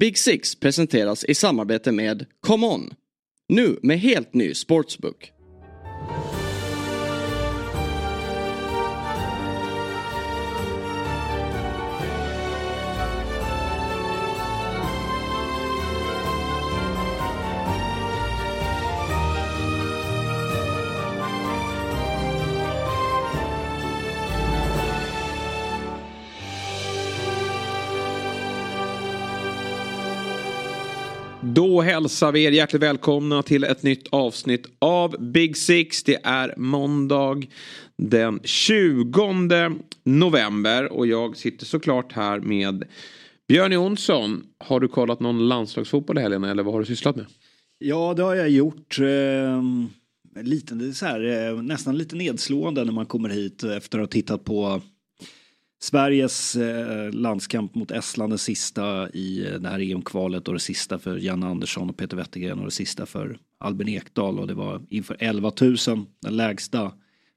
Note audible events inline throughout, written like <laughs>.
Big Six presenteras i samarbete med ComeOn. Nu med helt ny sportsbook. Då hälsar vi er hjärtligt välkomna till ett nytt avsnitt av Big Six. Det är måndag den 20 november och jag sitter såklart här med Björn Jonsson. Har du kollat någon landslagsfotboll i helgen eller vad har du sysslat med? Ja, det har jag gjort. Eh, lite, det är så här, eh, nästan lite nedslående när man kommer hit efter att ha tittat på Sveriges eh, landskamp mot Estland, det sista i det här EM-kvalet och det sista för Janne Andersson och Peter Wettergren och det sista för Albin Ekdal och det var inför 11 000, den lägsta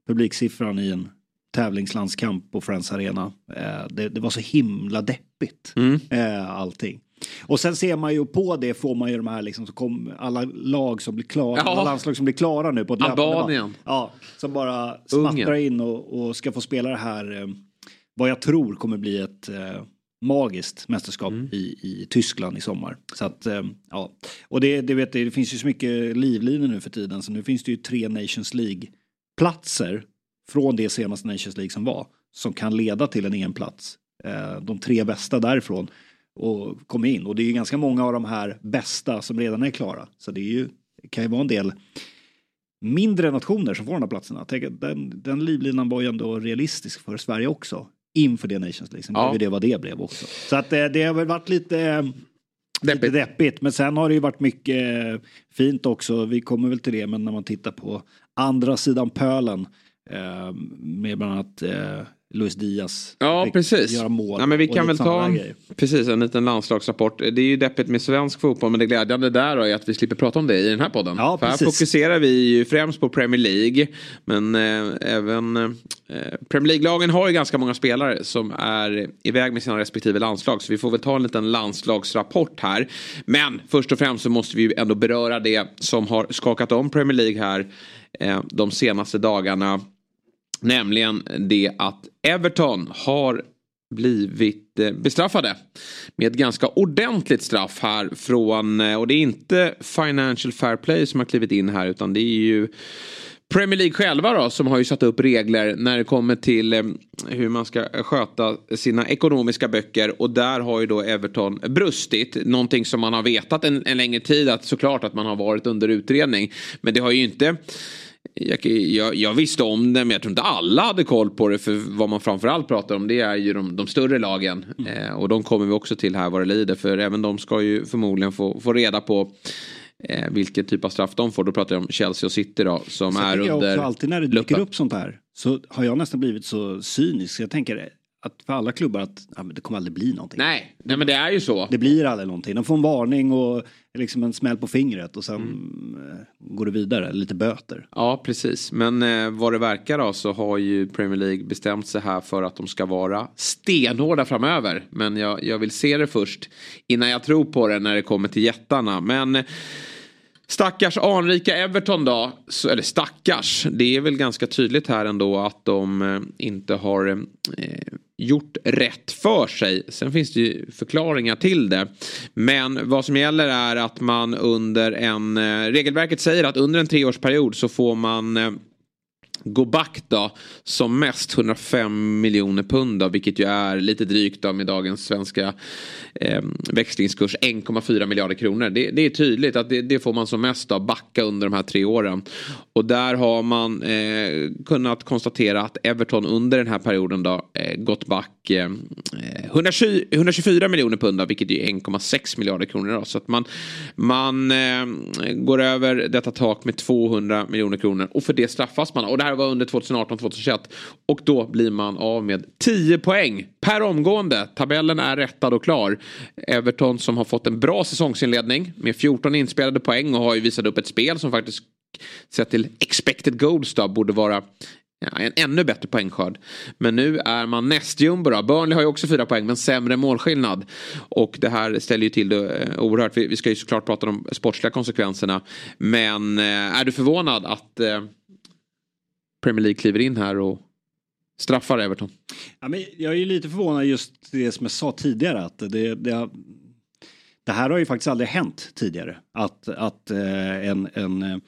publiksiffran i en tävlingslandskamp på Friends Arena. Eh, det, det, var så himla deppigt mm. eh, allting. Och sen ser man ju på det får man ju de här liksom, så kom alla lag som blir klara, ja. alla landslag som blir klara nu på ett Albanien. Ja, som bara smattrar in och, och, ska få spela det här eh, vad jag tror kommer bli ett eh, magiskt mästerskap mm. i, i Tyskland i sommar. Så att, eh, ja. Och det, det, vet, det finns ju så mycket livlinor nu för tiden så nu finns det ju tre Nations League-platser från det senaste Nations League som var som kan leda till en EM-plats. Eh, de tre bästa därifrån och kommer in. Och det är ju ganska många av de här bästa som redan är klara. Så det är ju, kan ju vara en del mindre nationer som får de här platserna. Den, den livlinan var ju ändå realistisk för Sverige också inför det Nations League. Sen ja. blev det vad det blev också. Så att det, eh, det har väl varit lite, eh, deppigt. lite deppigt. Men sen har det ju varit mycket eh, fint också. Vi kommer väl till det, men när man tittar på andra sidan pölen med bland annat Luis Diaz. Ja, precis. Göra mål ja, men vi kan väl ta en, precis, en liten landslagsrapport. Det är ju deppigt med svensk fotboll men det glädjande där är att vi slipper prata om det i den här podden. Ja, För här fokuserar vi ju främst på Premier League. Men eh, även eh, Premier League-lagen har ju ganska många spelare som är iväg med sina respektive landslag. Så vi får väl ta en liten landslagsrapport här. Men först och främst så måste vi ju ändå beröra det som har skakat om Premier League här eh, de senaste dagarna. Nämligen det att Everton har blivit eh, bestraffade. Med ett ganska ordentligt straff här från, eh, och det är inte Financial Fair Play som har klivit in här utan det är ju Premier League själva då som har ju satt upp regler när det kommer till eh, hur man ska sköta sina ekonomiska böcker och där har ju då Everton brustit. Någonting som man har vetat en, en längre tid att såklart att man har varit under utredning. Men det har ju inte jag, jag, jag, visste om det men jag tror inte alla hade koll på det. För vad man framförallt pratar om det är ju de, de större lagen. Mm. Eh, och de kommer vi också till här vad det lider. För även de ska ju förmodligen få, få reda på eh, vilken typ av straff de får. Då pratar jag om Chelsea och City då. Som så är under också, Alltid när det dyker upp sånt här så har jag nästan blivit så cynisk. Jag tänker att för alla klubbar att ja, det kommer aldrig bli någonting. Nej, nej men det är ju så. Det blir aldrig någonting. De får en varning och liksom en smäll på fingret och sen mm. Eh, går det vidare, lite böter. Ja, precis. Men eh, vad det verkar då så har ju Premier League bestämt sig här för att de ska vara stenhårda framöver. Men jag, jag vill se det först innan jag tror på det när det kommer till jättarna. Men Stackars anrika Everton då, eller stackars, det är väl ganska tydligt här ändå att de eh, inte har eh, gjort rätt för sig. Sen finns det ju förklaringar till det. Men vad som gäller är att man under en, eh, regelverket säger att under en treårsperiod så får man eh, gå back då som mest 105 miljoner pund då, vilket ju är lite drygt då med dagens svenska eh, växlingskurs 1,4 miljarder kronor. Det, det, är tydligt att det, det, får man som mest då backa under de här tre åren. Och där har man eh, kunnat konstatera att Everton under den här perioden då eh, gått back eh, eh 120, 124 miljoner pund vilket är 1,6 miljarder kronor. Då. Så att man, man eh, går över detta tak med 200 miljoner kronor och för det straffas man. Och det här var under 2018-2021. Och då blir man av med 10 poäng per omgående. Tabellen är rättad och klar. Everton som har fått en bra säsongsinledning med 14 inspelade poäng och har ju visat upp ett spel som faktiskt sett till expected goals då borde vara ja, en ännu bättre poängskörd. Men nu är man nästjumbo då. Burnley har ju också fyra poäng men sämre målskillnad. Och det här ställer ju till det eh, oerhört. Vi, vi ska ju såklart prata om de sportsliga konsekvenserna. Men eh, är du förvånad att eh, Premier League kliver in här och straffar Everton? Ja, men jag är ju lite förvånad just det som jag sa tidigare att det, det, det här har ju faktiskt aldrig hänt tidigare. Att, att eh, en, en eh,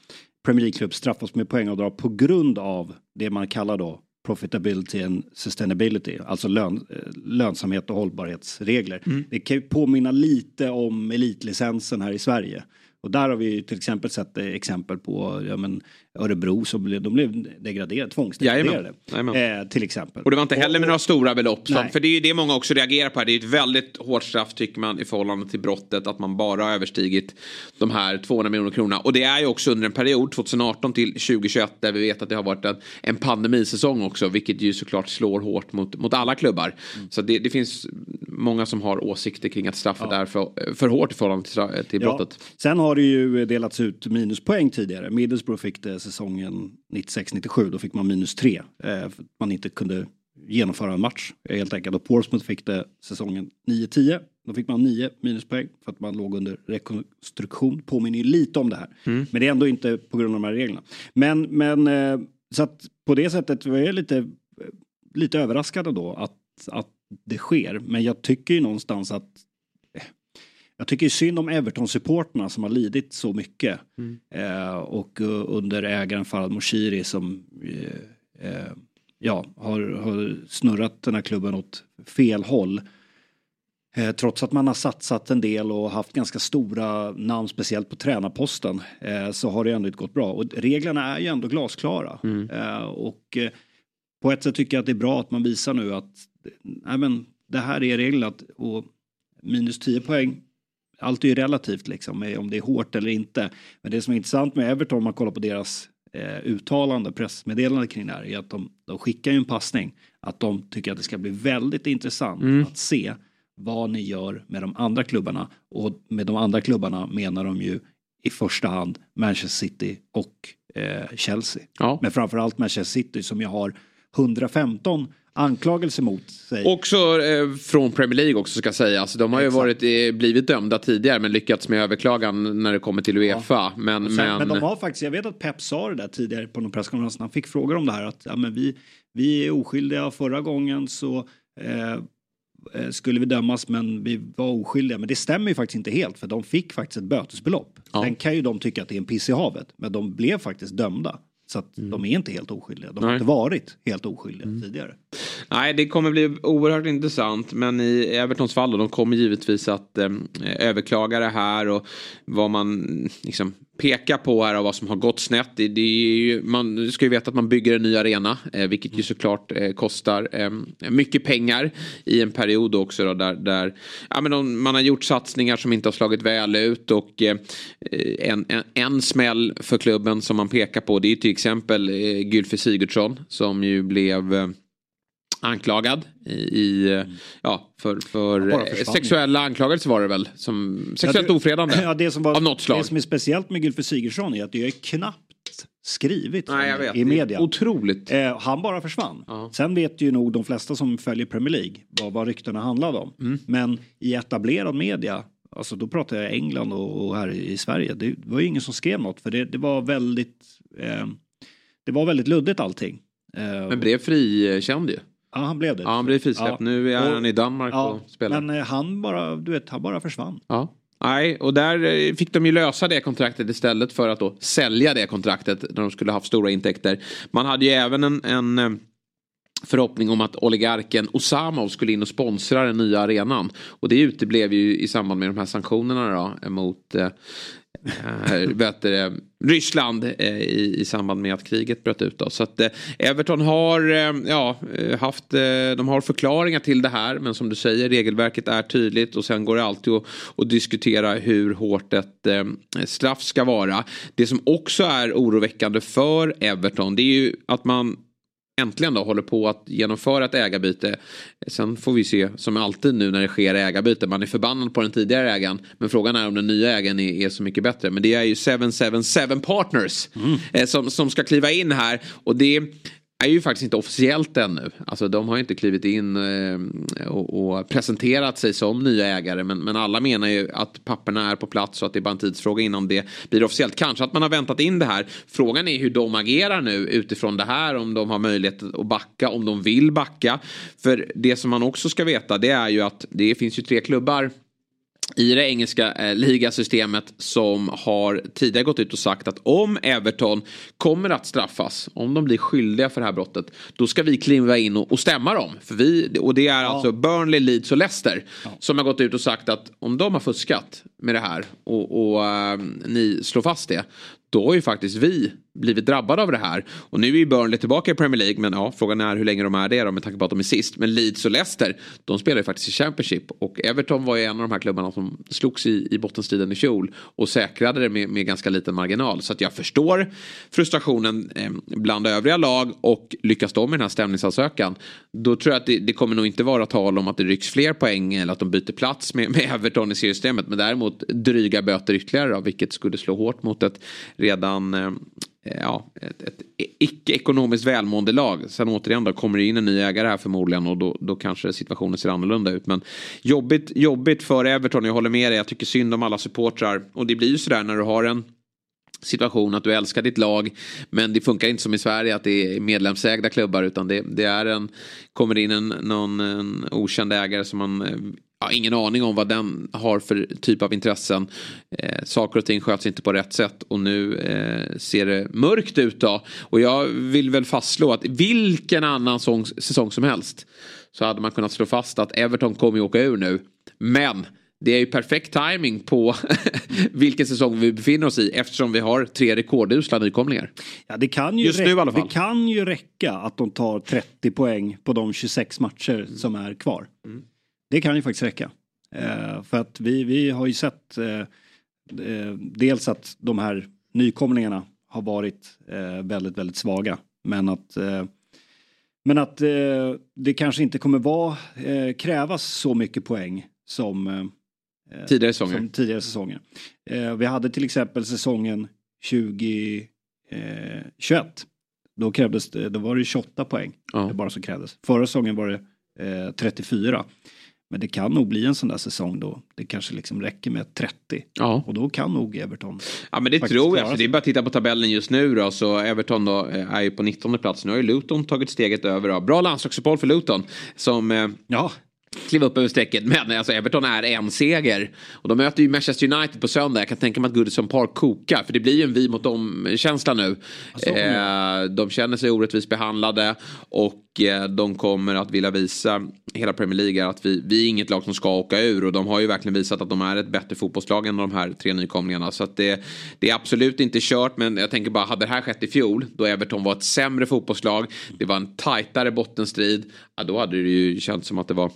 Premier League-klubb straffas med poängavdrag på grund av det man kallar då profitability and sustainability, alltså lön, eh, lönsamhet och hållbarhetsregler. Mm. Det kan ju påminna lite om elitlicensen här i Sverige. Och där har vi till exempel sett exempel på ja, men, Örebro som blev, de blev degraderade, tvångsdegraderade. Eh, till exempel. Och det var inte heller med några stora belopp. Som, för det är ju det många också reagerar på. Det är ett väldigt hårt straff tycker man i förhållande till brottet. Att man bara har överstigit de här 200 miljoner kronorna. Och det är ju också under en period 2018 till 2021 där vi vet att det har varit en, en pandemisäsong också. Vilket ju såklart slår hårt mot, mot alla klubbar. Mm. Så det, det, finns många som har åsikter kring att straffet ja. är för, för hårt i förhållande till, till brottet. Ja. Sen har det ju delats ut minuspoäng tidigare. Middlesbrough fick det säsongen 96-97. Då fick man minus tre. Eh, man inte kunde genomföra en match helt enkelt. Och Portsmouth fick det säsongen 9-10. Då fick man 9 minuspoäng för att man låg under rekonstruktion. Påminner ju lite om det här. Mm. Men det är ändå inte på grund av de här reglerna. Men, men eh, så att på det sättet var jag lite, lite överraskad då att, att det sker. Men jag tycker ju någonstans att jag tycker synd om Everton-supporterna som har lidit så mycket. Mm. Eh, och uh, under ägaren Farad Moshiri som uh, uh, ja, har, har, snurrat den här klubben åt fel håll. trots att man har satsat en del och haft ganska stora namn, speciellt på tränarposten, så har det ändå inte gått bra. Och reglerna är ju ändå glasklara. Mm. och på ett sätt tycker jag att det är bra att man visar nu att nej men, det här är reglerna och minus 10 poäng allt är ju relativt liksom, om det är hårt eller inte. Men det som är intressant med Everton om man kollar på deras eh, uttalande, pressmeddelande kring det här, är att de, de skickar ju en passning. Att de tycker att det ska bli väldigt intressant mm. att se vad ni gör med de andra klubbarna. Och med de andra klubbarna menar de ju i första hand Manchester City och eh, Chelsea. Ja. Men framförallt Manchester City som ju har 115 anklagelse mot sig. Också eh, från Premier League också ska sägas. De har ju varit, eh, blivit dömda tidigare men lyckats med överklagan när det kommer till Uefa. Ja. Men, Sen, men... men de har faktiskt, jag vet att Pep sa det där tidigare på någon presskonferens. Han fick frågor om det här att ja, men vi, vi är oskyldiga. Förra gången så eh, eh, skulle vi dömas men vi var oskyldiga. Men det stämmer ju faktiskt inte helt för de fick faktiskt ett bötesbelopp. Ja. Sen kan ju de tycka att det är en piss i havet men de blev faktiskt dömda. Så att mm. de är inte helt oskyldiga. De har Nej. inte varit helt oskyldiga mm. tidigare. Nej, det kommer bli oerhört intressant. Men i Evertons fall då, de kommer givetvis att eh, överklaga det här och vad man liksom Peka på här av vad som har gått snett. Det, det är ju, man ska ju veta att man bygger en ny arena, eh, vilket ju såklart eh, kostar eh, mycket pengar i en period också då, där, där ja, men de, man har gjort satsningar som inte har slagit väl ut och eh, en, en, en smäll för klubben som man pekar på det är till exempel eh, Gylfi Sigurdsson som ju blev eh, anklagad i, mm. ja, för, för sexuella anklagelser var det väl. Som sexuellt ja, ofredande <laughs> ja, det som var, av något slag. Det som är speciellt med Gylfe Sigurdsson är att det är knappt skrivit Nej, i media. Otroligt. Eh, han bara försvann. Ja. Sen vet ju nog de flesta som följer Premier League vad, vad ryktena handlade om. Mm. Men i etablerad media, alltså då pratar jag England och, och här i Sverige, det var ju ingen som skrev något för det, det var väldigt eh, det var väldigt luddigt allting. Eh, Men blev frikänd ju. Ja, han blev det. Ja, han blev frisläppt. Ja. Nu är och, han i Danmark ja, och spelar. Men eh, han bara, du vet, han bara försvann. Ja. Nej, och där eh, fick de ju lösa det kontraktet istället för att då sälja det kontraktet när de skulle haft stora intäkter. Man hade ju även en, en eh, förhoppning om att oligarken Osamov skulle in och sponsra den nya arenan. Och det uteblev ju i samband med de här sanktionerna då mot eh, eh, vet det, Ryssland eh, i, i samband med att kriget bröt ut. Då. Så att Everton har, ja, haft, de har förklaringar till det här men som du säger regelverket är tydligt och sen går det alltid att, att diskutera hur hårt ett straff ska vara. Det som också är oroväckande för Everton det är ju att man äntligen då håller på att genomföra ett ägarbyte. Sen får vi se som alltid nu när det sker ägarbyte. Man är förbannad på den tidigare ägaren. Men frågan är om den nya ägaren är, är så mycket bättre. Men det är ju 777 Partners mm. eh, som, som ska kliva in här. Och det är ju faktiskt inte officiellt ännu. Alltså de har ju inte klivit in eh, och, och, presenterat sig som nya ägare. Men, men alla menar ju att papperna är på plats och att det är bara en tidsfråga innan det blir officiellt. Kanske att man har väntat in det här. Frågan är hur de agerar nu utifrån det här. Om de har möjlighet att backa, om de vill backa. För det som man också ska veta det är ju att det finns ju tre klubbar i det engelska eh, ligasystemet som har tidigare gått ut och sagt att om Everton kommer att straffas, om de blir skyldiga för det här brottet, då ska vi kliva in och, och stämma dem. För vi, och det är ja. alltså Burnley, Leeds och Leicester ja. som har gått ut och sagt att om de har fuskat med det här och, och äh, ni slår fast det, då har ju faktiskt vi blivit drabbade av det här. Och nu är ju Burnley tillbaka i Premier League. Men ja, frågan är hur länge de är det då med tanke på att de är sist. Men Leeds och Leicester, de spelar ju faktiskt i Championship. Och Everton var ju en av de här klubbarna som slogs i, i bottenstriden i fjol. Och säkrade det med, med ganska liten marginal. Så att jag förstår frustrationen eh, bland övriga lag. Och lyckas de med den här stämningsansökan. Då tror jag att det, det, kommer nog inte vara tal om att det rycks fler poäng. Eller att de byter plats med, med Everton i seriesystemet. Men däremot dryga böter ytterligare då, vilket skulle slå hårt mot ett redan eh, ja, ett, ett icke-ekonomiskt välmående lag. Sen återigen då kommer det in en ny ägare här förmodligen och då, då kanske situationen ser annorlunda ut. Men jobbigt, jobbigt för Everton, jag håller med dig. Jag tycker synd om alla supportrar. Och det blir ju sådär när du har en situation att du älskar ditt lag men det funkar inte som i Sverige att det är medlemsägda klubbar utan det, det är en kommer in en, någon en okänd ägare som man eh, har ingen aning om vad den har för typ av intressen. Eh, saker och ting sköts inte på rätt sätt och nu eh, ser det mörkt ut då. Och jag vill väl fastslå att vilken annan sång, säsong som helst så hade man kunnat slå fast att Everton kommer ju åka ur nu. Men det är ju perfekt timing på <laughs> vilken säsong vi befinner oss i eftersom vi har tre rekordusla nykomlingar. Ja, det kan ju Just nu i alla fall. Det kan ju räcka att de tar 30 poäng på de 26 matcher som är kvar. Mm. Det kan ju faktiskt räcka. Eh, för att vi, vi har ju sett eh, eh, dels att de här nykomlingarna har varit eh, väldigt, väldigt svaga. Men att, eh, men att eh, det kanske inte kommer vara, krävas så mycket poäng som tidigare säsonger. Som tidigare säsonger. vi hade till exempel säsongen 2021. Då krävdes det, då var det 28 poäng. Ja. Det bara som krävdes. Förra säsongen var det 34. Men det kan nog bli en sån där säsong då det kanske liksom räcker med 30. Ja. Och då kan nog Everton. Ja men det tror jag. För det är bara att titta på tabellen just nu då. Så Everton då eh, är ju på 19 plats. Nu har ju Luton tagit steget över. Bra landslagsuppehåll för Luton. Som eh, ja kliva upp över strecket. Men alltså Everton är en seger. Och de möter ju Manchester United på söndag. Jag kan tänka mig att Goodison Park kokar. För det blir ju en vi mot dem-känsla nu. Alltså, eh, de känner sig orättvist behandlade. Och eh, de kommer att vilja visa hela Premier League att vi, vi är inget lag som ska åka ur. Och de har ju verkligen visat att de är ett bättre fotbollslag än de här tre nykomlingarna. Så att det, det är absolut inte kört. Men jag tänker bara, hade det här skett i fjol. Då Everton var ett sämre fotbollslag. Det var en tajtare bottenstrid. Ja, då hade det ju känts som att det var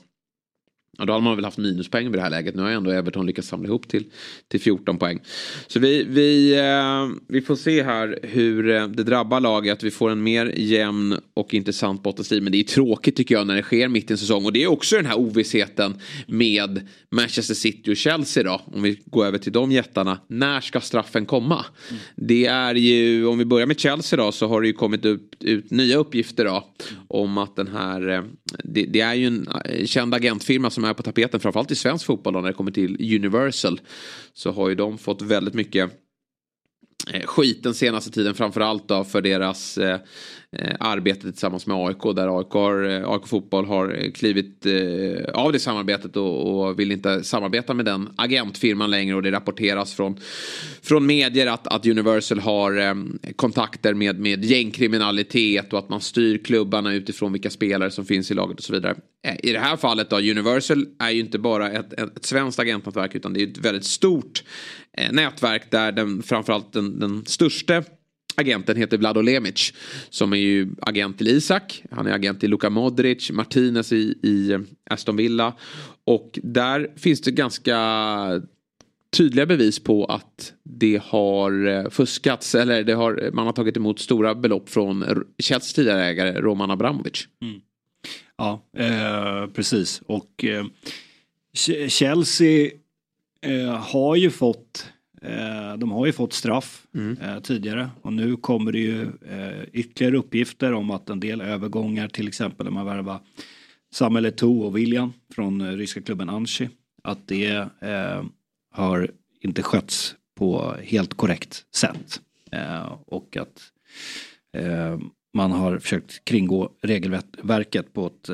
Ja, då hade man väl haft minuspoäng vid det här läget. Nu har ändå Everton lyckats samla ihop till, till 14 poäng. Så vi, vi, eh, vi får se här hur eh, det drabbar laget. Vi får en mer jämn och intressant bottenstrid. Men det är tråkigt tycker jag när det sker mitt i en säsong. Och det är också den här ovissheten med Manchester City och Chelsea då. Om vi går över till de jättarna. När ska straffen komma? Mm. Det är ju, om vi börjar med Chelsea då, så har det ju kommit upp, ut nya uppgifter då. Om att den här, eh, det, det är ju en eh, känd agentfirma som är på tapeten, framförallt i svensk fotboll då, när det kommer till Universal. Så har ju de fått väldigt mycket eh, skit den senaste tiden framförallt då för deras eh, Eh, arbetet tillsammans med AIK där AIK, har, eh, AIK fotboll har eh, klivit eh, av det samarbetet och, och, vill inte samarbeta med den agentfirman längre och det rapporteras från, från medier att, att Universal har eh, kontakter med, med gängkriminalitet och att man styr klubbarna utifrån vilka spelare som finns i laget och så vidare. I det här fallet då, Universal är ju inte bara ett, ett, ett svenskt agentnätverk utan det är ett väldigt stort eh, nätverk där den, framförallt den, den största agenten heter Vlado Lemic. Som är ju agent till Isak. Han är agent till Luka Modric, Martinez i, i eh, Aston Villa. Och där finns det ganska tydliga bevis på att det har eh, fuskats eller det har, eh, man har tagit emot stora belopp från Chelsea tidigare ägare Roman Abramovic. Mm. Ja, eh, precis. Och eh, Chelsea eh, har ju fått de har ju fått straff mm. eh, tidigare och nu kommer det ju eh, ytterligare uppgifter om att en del övergångar, till exempel när man värvar Samuel Eto'o och William från eh, ryska klubben Anchi, att det eh, har inte skötts på helt korrekt sätt. Eh, och att man har försökt kringgå regelverket på ett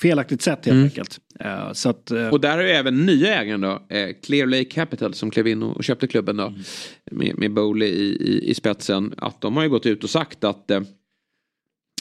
felaktigt sätt helt mm. enkelt. Uh, så att, uh, och där har ju även nya ägaren då, Clear Lake Capital som klev in och köpte klubben då. Mm. Med, med Bowley i, i, i, spetsen. Att de har ju gått ut och sagt att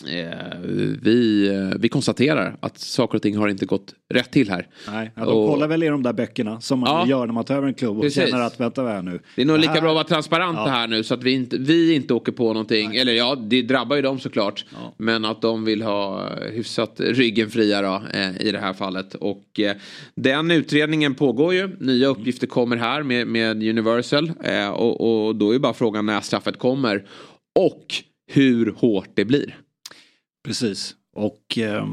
Eh, vi, eh, vi konstaterar att saker och ting har inte gått rätt till här. Nej, ja, de och, kollar väl i de där böckerna som man ja, gör när man tar över en klubb och precis. känner att vänta här nu. Det är nog lika bra att vara transparent ja. här nu så att vi inte, vi inte åker på någonting. Nej. Eller ja, det drabbar ju dem såklart. Ja. Men att de vill ha hyfsat ryggen fria då, eh, i det här fallet. Och eh, den utredningen pågår ju. Nya uppgifter kommer här med, med Universal. Eh, och, och då är bara frågan när straffet kommer. Och hur hårt det blir. Precis. Och eh,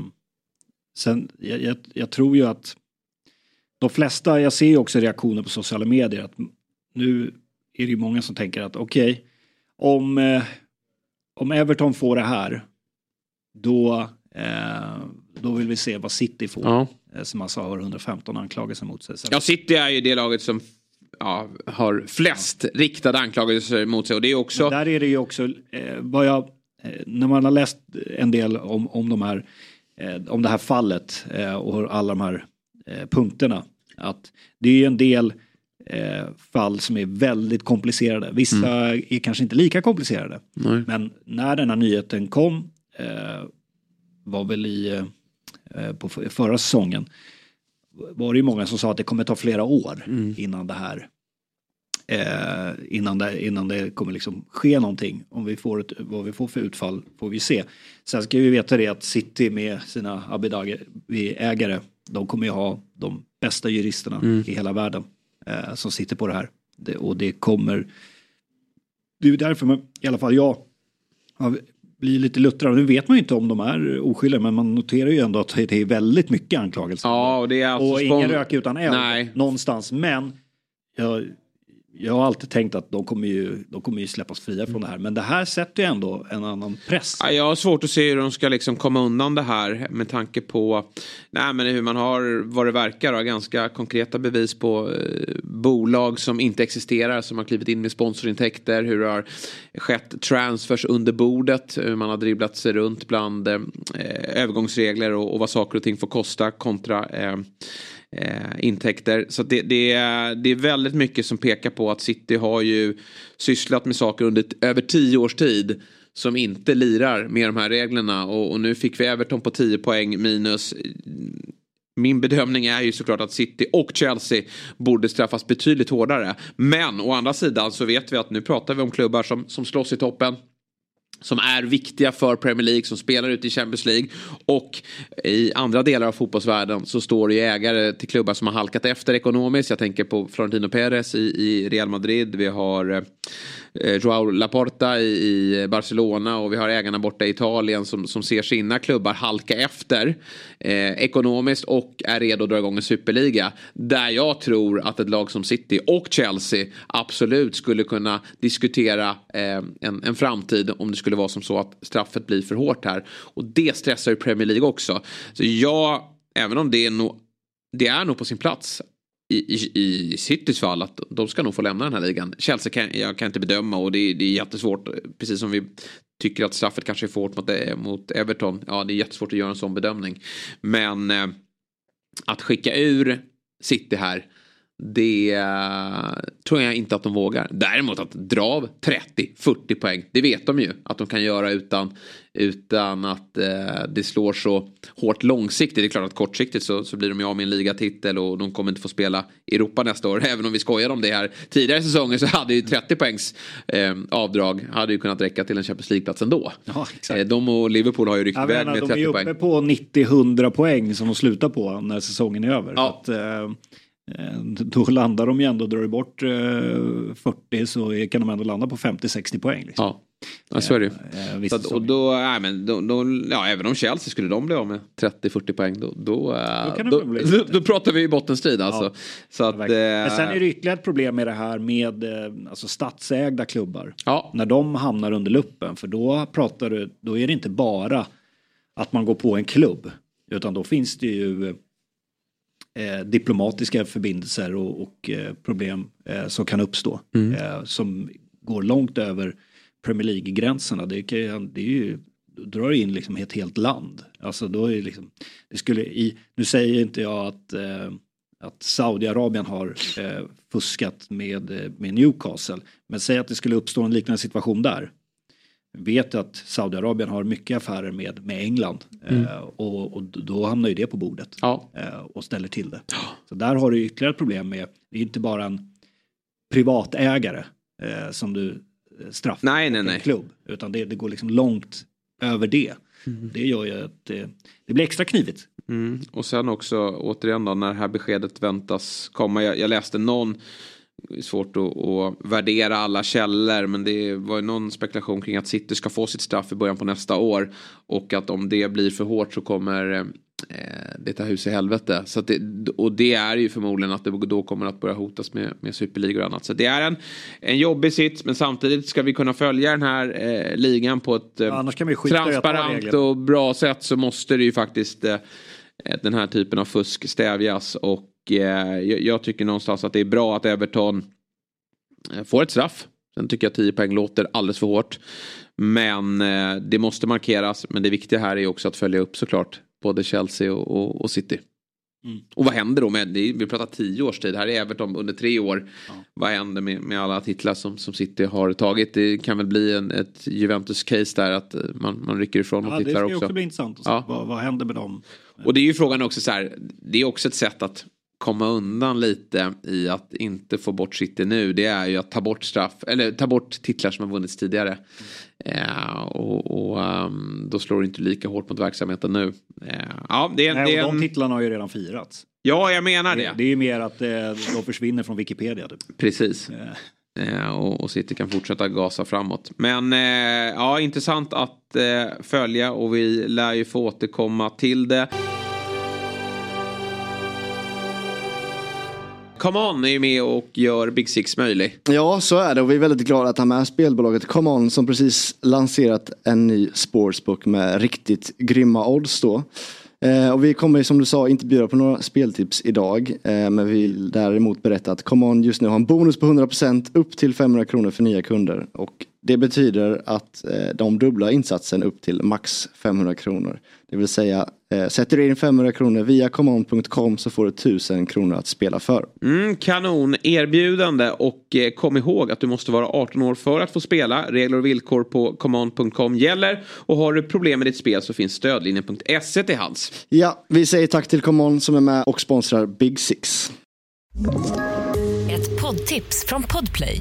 sen, jag, jag, jag, tror ju att de flesta, jag ser ju också reaktioner på sociala medier att nu är det ju många som tänker att okej, okay, om, eh, om Everton får det här, då, eh, då vill vi se vad City får. Ja. Eh, som alltså har 115 anklagelser mot sig. Ja, City är ju det laget som ja, har flest ja. riktade anklagelser mot sig. Och det är också... Men där är det ju också, eh, vad jag när man har läst en del om, om, de här, eh, om det här fallet eh, och alla de här punkterna. Att det är en del fall som är väldigt komplicerade. Vissa mm. är kanske inte lika komplicerade. Nej. Men när den här nyheten kom var väl i på förra säsongen var det ju många som sa att det kommer ta flera år mm. innan det här eh, innan, det, innan det kommer liksom ske någonting. Om vi får ett, vad vi får för utfall får vi se. Sen ska vi veta det att City med sina Abidabi-ägare, de kommer ju ha de bästa juristerna mm. i hela världen eh, som sitter på det här. Det, och det kommer, det är därför man, i alla fall jag blir lite luttrad. Nu vet man ju inte om de är oskyldiga men man noterar ju ändå att det är väldigt mycket anklagelser. Ja, och det är alltså och ingen rök utan eld någonstans. Men jag, jag har alltid tänkt att de kommer ju, de kommer ju släppas fria från det här. Men det här sätter ju ändå en annan press. Ja, jag har svårt att se hur de ska liksom komma undan det här med tanke på nej, men hur man har, vad det verkar, har ganska konkreta bevis på eh, bolag som inte existerar, som har klivit in med sponsorintäkter, hur det har skett transfers under bordet, hur man har dribblat sig runt bland eh, övergångsregler och, och, vad saker och ting får kosta kontra eh, eh, intäkter. Så det, det, är, det är väldigt mycket som pekar på att City har ju sysslat med saker under över tio års tid som inte lirar med de här reglerna och, och nu fick vi Everton på 10 poäng minus min bedömning är ju såklart att City och Chelsea borde straffas betydligt hårdare. Men å andra sidan så vet vi att nu pratar vi om klubbar som, som slåss i toppen som är viktiga för Premier League, som spelar ute i Champions League. Och i andra delar av fotbollsvärlden så står det ju ägare till klubbar som har halkat efter ekonomiskt. Jag tänker på Florentino Perez i, i Real Madrid. Vi har eh, Eh, Joao Laporta i, Barcelona och vi har ägarna borta i Italien som, som ser sina klubbar halka efter eh, ekonomiskt och är redo att dra igång en superliga. Där jag tror att ett lag som City och Chelsea absolut skulle kunna diskutera eh, en, en framtid om det skulle vara som så att straffet blir för hårt här. Och det stressar ju Premier League också. Så jag, även om det är nog det är nog på sin plats i, i, i Citys fall att de ska nog få lämna den här ligan. Chelsea kan jag kan inte bedöma och det, är, det är jättesvårt. Precis som vi tycker att straffet kanske är för hårt mot, eh, mot Everton. Ja, det är jättesvårt att göra en sån bedömning. Men eh, att skicka ur City här det tror jag inte att de vågar. Däremot att dra av 30-40 poäng. Det vet de ju att de kan göra utan, utan att uh, det slår så hårt långsiktigt. Det är klart att kortsiktigt så, så blir de ju av med en ligatitel och de kommer inte få spela Europa nästa år. <laughs> Även om vi skojar om det här. Tidigare säsonger så hade ju 30 poängs uh, avdrag hade ju kunnat räcka till en Champions League-plats ändå. Ja, exakt. de och Liverpool har ju ryckt iväg med 30 poäng. De är uppe på 90-100 poäng som de slutar på när säsongen är över. Ja. Att, Eh, då landar de ju ändå, drar du bort 40 eh, så kan de ändå landa på 50-60 poäng. Liksom. Ja. Ja, så är det. Eh, så och då, nej, men då, då, ja, även om Chelsea skulle de bli av med 30-40 poäng då, då, då, då, <laughs> då, då pratar vi ju bottenstrid alltså. Ja, så att, men sen är det ytterligare ett problem med det här med alltså, statsägda klubbar. Ja. När de hamnar under luppen för då pratar du, då är det inte bara att man går på en klubb. Utan då finns det ju eh, diplomatiska förbindelser och, och eh, problem eh, som kan uppstå. Mm. Eh, som går långt över Premier League-gränserna. Det, det är ju drar in liksom ett helt land. Alltså då är det liksom, det skulle i, nu säger inte jag att, eh, att Saudiarabien har eh, fuskat med, eh, med Newcastle. Men säg att det skulle uppstå en liknande situation där vet att Saudiarabien har mycket affärer med, med England mm. eh, och, och, då hamnar ju det på bordet ja. eh, och ställer till det. Så där har du ytterligare ett problem med, det är inte bara en privatägare eh, som du eh, straffar nej, nej, nej. en klubb utan det, det går liksom långt över det. Mm. Det gör ju att det, det blir extra knivigt. Mm. Och sen också återigen då när det här beskedet väntas komma. Jag, jag läste någon svårt att, att, värdera alla källor men det var ju någon spekulation kring att City ska få sitt straff i början på nästa år. Och att om det blir för hårt så kommer eh, det ta hus i helvete. Så det, och det är ju förmodligen att det då kommer att börja hotas med, med superligor och annat. Så det är en, en jobbig sits men samtidigt ska vi kunna följa den här eh, ligan på ett eh, transparent och bra sätt så måste det ju faktiskt eh, Eh, den här typen av fusk stävjas. Och eh, jag tycker någonstans att det är bra att Everton eh, får ett straff. Sen tycker jag 10 poäng låter alldeles för hårt. Men det måste markeras. Men det viktiga här är också att följa upp såklart. Både Chelsea och, och, och City. Mm. Och vad händer då med, vi pratar tio års tid, här är Everton under tre år. Ja. Vad händer med, med alla titlar som, som City har tagit? Det kan väl bli en, ett Juventus-case där att eh, man, man rycker ifrån ja, titlar också. Det ska också bli intressant att se ja. vad, vad händer med dem. Och det är ju frågan också så här, det är också ett sätt att komma undan lite i att inte få bort City nu det är ju att ta bort straff eller ta bort titlar som har vunnits tidigare. Mm. och, och um, då slår det inte lika hårt mot verksamheten nu. Uh, ja, det är, Nej, det är de titlarna har ju redan firats. Ja, jag menar det. Det, det är ju mer att eh, de försvinner från Wikipedia. Typ. Precis. Yeah. och, och City kan fortsätta gasa framåt. Men eh, ja, intressant att eh, följa och vi lär ju få återkomma till det. Come On är ju med och gör Big Six möjlig. Ja, så är det och vi är väldigt glada att ha med spelbolaget Come On som precis lanserat en ny sportsbook med riktigt grymma odds då. Eh, och vi kommer som du sa inte bjuda på några speltips idag. Eh, men vi vill däremot berätta att Come On just nu har en bonus på 100% upp till 500 kronor för nya kunder. Och det betyder att eh, de dubblar insatsen upp till max 500 kronor. Det vill säga eh, sätter du in 500 kronor via common.com så får du 1000 kronor att spela för. Mm, kanon erbjudande och eh, kom ihåg att du måste vara 18 år för att få spela. Regler och villkor på common.com gäller och har du problem med ditt spel så finns stödlinjen.se till hands. Ja, vi säger tack till Common som är med och sponsrar Big Six. Ett poddtips från Podplay.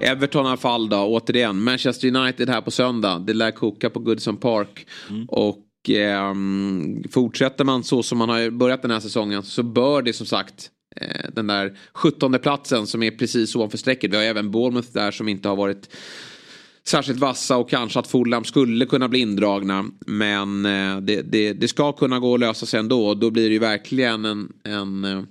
Everton i alla fall då, återigen. Manchester United här på söndag. Det lär koka på Goodson Park. Mm. Och eh, fortsätter man så som man har börjat den här säsongen så bör det som sagt eh, den där 17 platsen som är precis ovanför strecket. Vi har även Bournemouth där som inte har varit särskilt vassa och kanske att Fulham skulle kunna bli indragna. Men eh, det, det, det, ska kunna gå att lösa sig ändå. Då blir det ju verkligen en... en eh,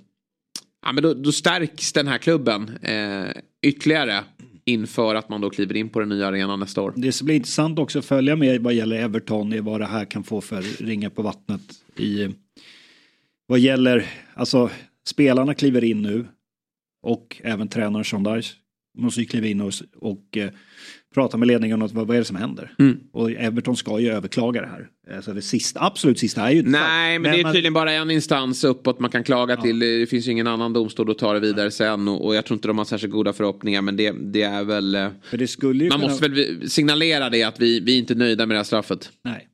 ja, men då, då, stärks den här klubben eh, ytterligare inför att man då kliver in på den nya arenan nästa år. Det blir intressant också att följa med vad gäller Everton är vad det här kan få för ringar på vattnet i vad gäller, alltså spelarna kliver in nu och även tränaren Sean Dice måste ju kliva in och, och eh, prata med ledningen om vad, vad är det som händer. Mm. Och Everton ska ju överklaga det här. Eh, så det sista, absolut sista är ju inte Nej, men, men, det är tydligen bara en instans uppåt man kan klaga ja. till. Det finns ju ingen annan domstol att ta det vidare sen. Och, och jag tror inte de har särskilt goda förhoppningar. Men det, det är väl... Eh, det man kunna... måste väl signalera det att vi, vi är inte nöjda med det här straffet. Nej.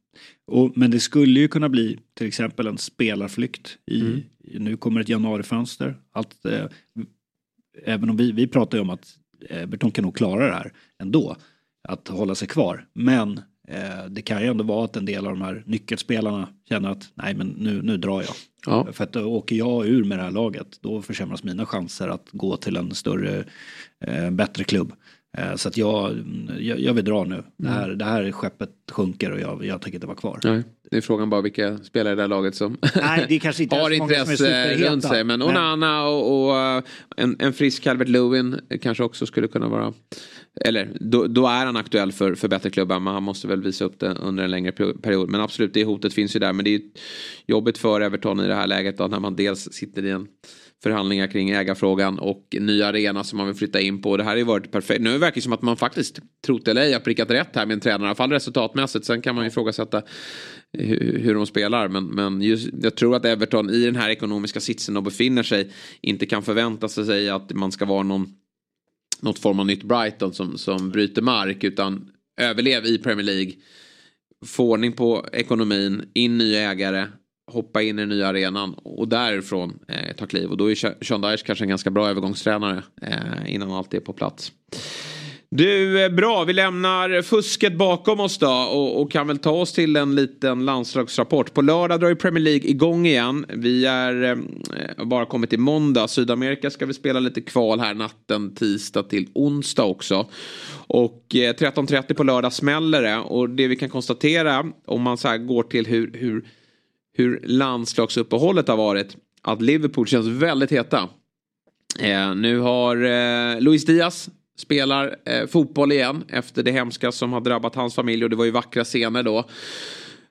Och, men det skulle ju kunna bli till exempel en spelarflykt. I, mm. Nu kommer ett januarifönster. Allt, eh, även om vi, vi pratar ju om att Everton kan nog klara det här ändå. Att hålla sig kvar. Men eh, det kan ju ändå vara att en del av de här nyckelspelarna känner att nej men nu, nu drar jag. Ja. För att åker jag ur med det här laget då försämras mina chanser att gå till en större, eh, bättre klubb. Eh, så att jag, jag, jag vill dra nu. Det här, mm. det här skeppet sjunker och jag, jag tänker inte vara kvar. Nej, det är frågan bara vilka spelare i det här laget som Nej, det kanske inte <laughs> har intresse runt sig. Men Onana och, och eh, en, en frisk Calvert Lewin kanske också skulle kunna vara eller då, då, är han aktuell för, för bättre klubbar. Men han måste väl visa upp det under en längre period. Men absolut, det hotet finns ju där. Men det är jobbigt för Everton i det här läget. Då, när man dels sitter i en förhandlingar kring ägarfrågan och ny arena som man vill flytta in på. Det här har ju varit perfekt. Nu verkar det som att man faktiskt, trott eller ej, har prickat rätt här med en tränare. I alla fall resultatmässigt. Sen kan man ju ifrågasätta hur, hur de spelar. Men, men just, jag tror att Everton i den här ekonomiska sitsen och befinner sig inte kan förvänta sig att man ska vara någon något form av nytt Brighton som, som bryter mark. Utan överlev i Premier League. Få ordning på ekonomin, in nya ägare hoppa in i den nya arenan och därifrån eh, ta kliv. Och då är Sean Dyche kanske en ganska bra övergångstränare eh, innan allt är på plats. Du, eh, bra, vi lämnar fusket bakom oss då och, och, kan väl ta oss till en liten landslagsrapport. På lördag drar ju Premier League igång igen. Vi är eh, bara kommit till måndag. Sydamerika ska vi spela lite kval här natten tisdag till onsdag också. Och eh, 13.30 på lördag smäller det och det vi kan konstatera om man så här går till hur, hur hur landslagsuppehållet har varit. Att Liverpool känns väldigt heta. Eh, nu har eh, Luis Diaz spelar eh, fotboll igen efter det hemska som har drabbat hans familj och det var ju vackra scener då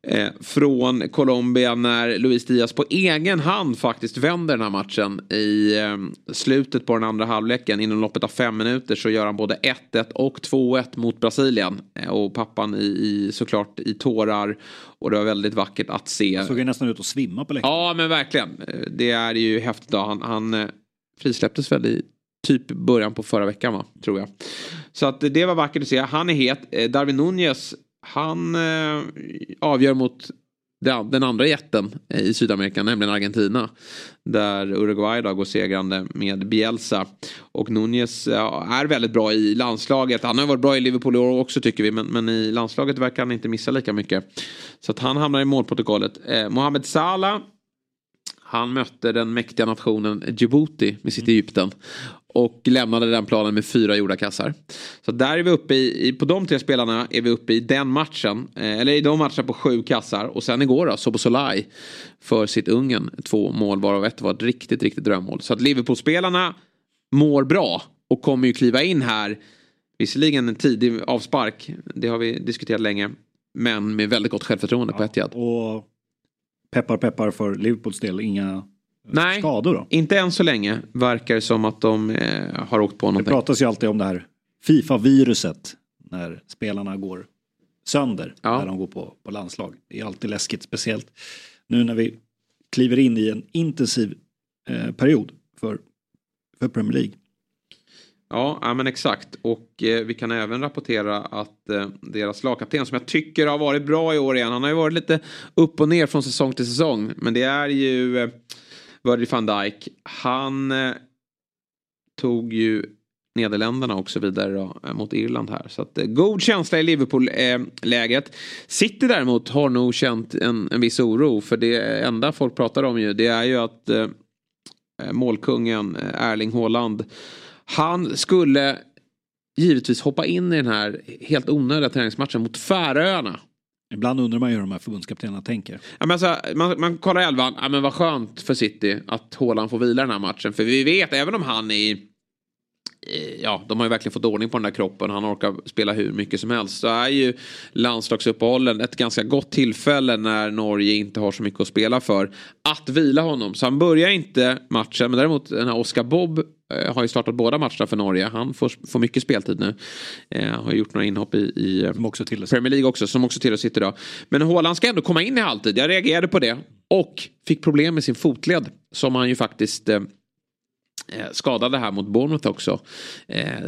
eh, från Colombia när Luis Diaz på egen hand faktiskt vänder den här matchen i eh, slutet på den andra halvleken. Inom loppet av fem minuter så gör han både 1-1 och 2-1 mot Brasilien. Eh, och pappan i, i, såklart i tårar. Och det var väldigt vackert att se. Han såg ju nästan ut att svimma på läktaren. Ja men verkligen. Det är ju häftigt. Då. Han, han frisläpptes väl i typ början på förra veckan va? Tror jag. Så att det var vackert att se. Han är het. Darwin Nunez han eh, avgör mot den andra jätten eh, i Sydamerika, nämligen Argentina. Där Uruguay då går segrande med Bielsa. Och Nunez är väldigt bra i landslaget. Han har varit bra i Liverpool i år också tycker vi. Men, men i landslaget verkar han inte missa lika mycket. Så att han hamnar i målprotokollet. Eh, Mohamed Salah. Han mötte den mäktiga nationen Djibouti med sitt Egypten. Och lämnade den planen med fyra gjorda kassar. Så där är vi uppe i, på de tre spelarna är vi uppe i den matchen. Eh, eller i de matcherna på sju kassar. Och sen igår då, Sobosolai för sitt Ungern. Två mål varav ett var ett riktigt, riktigt drömmål. Så att Liverpool-spelarna mår bra. Och kommer ju kliva in här. Visserligen en tidig avspark. Det har vi diskuterat länge. Men med väldigt gott självförtroende ja, på Etihad. Och peppar peppar för Liverpools del, inga Nej, skador då? inte än så länge. Verkar som att de eh, har åkt på någonting. Det pratas ju alltid om det här Fifa-viruset. När spelarna går sönder ja. när de går på, på landslag. Det är alltid läskigt, speciellt nu när vi kliver in i en intensiv eh, period för, för Premier League. Ja, ja men exakt. Och eh, vi kan även rapportera att eh, deras lagkapten som jag tycker har varit bra i år igen. Han har ju varit lite upp och ner från säsong till säsong. Men det är ju eh, Virgil van Dijk. Han eh, tog ju Nederländerna och så vidare då, eh, mot Irland här. Så att, eh, god känsla i Liverpool-läget. Eh, City däremot har nog känt en, en viss oro. För det enda folk pratar om ju det är ju att eh, eh målkungen eh, Erling Haaland han skulle givetvis hoppa in i den här helt onödiga träningsmatchen mot Färöarna. Ibland undrar man ju hur de här förbundskaptenerna tänker. Ja, men alltså, man, man kollar elvan, ja, men vad skönt för City att Haaland får vila den här matchen. För vi vet, även om han är eh, ja, de har ju verkligen fått ordning på den där kroppen. Han orkar spela hur mycket som helst. Så är ju landslagsuppehållen ett ganska gott tillfälle när Norge inte har så mycket att spela för. Att vila honom. Så han börjar inte matchen. Men däremot den här Oscar Bob eh, har ju startat båda matcherna för Norge. Han får, får mycket speltid nu. Eh, har gjort några inhopp i, i Premier League också. Som också till och sitter idag. Men Håland ska ändå komma in i halvtid. Jag reagerade på det. Och fick problem med sin fotled. Som han ju faktiskt eh, Eh, Eh, skadade här mot Bournemouth också. Eh,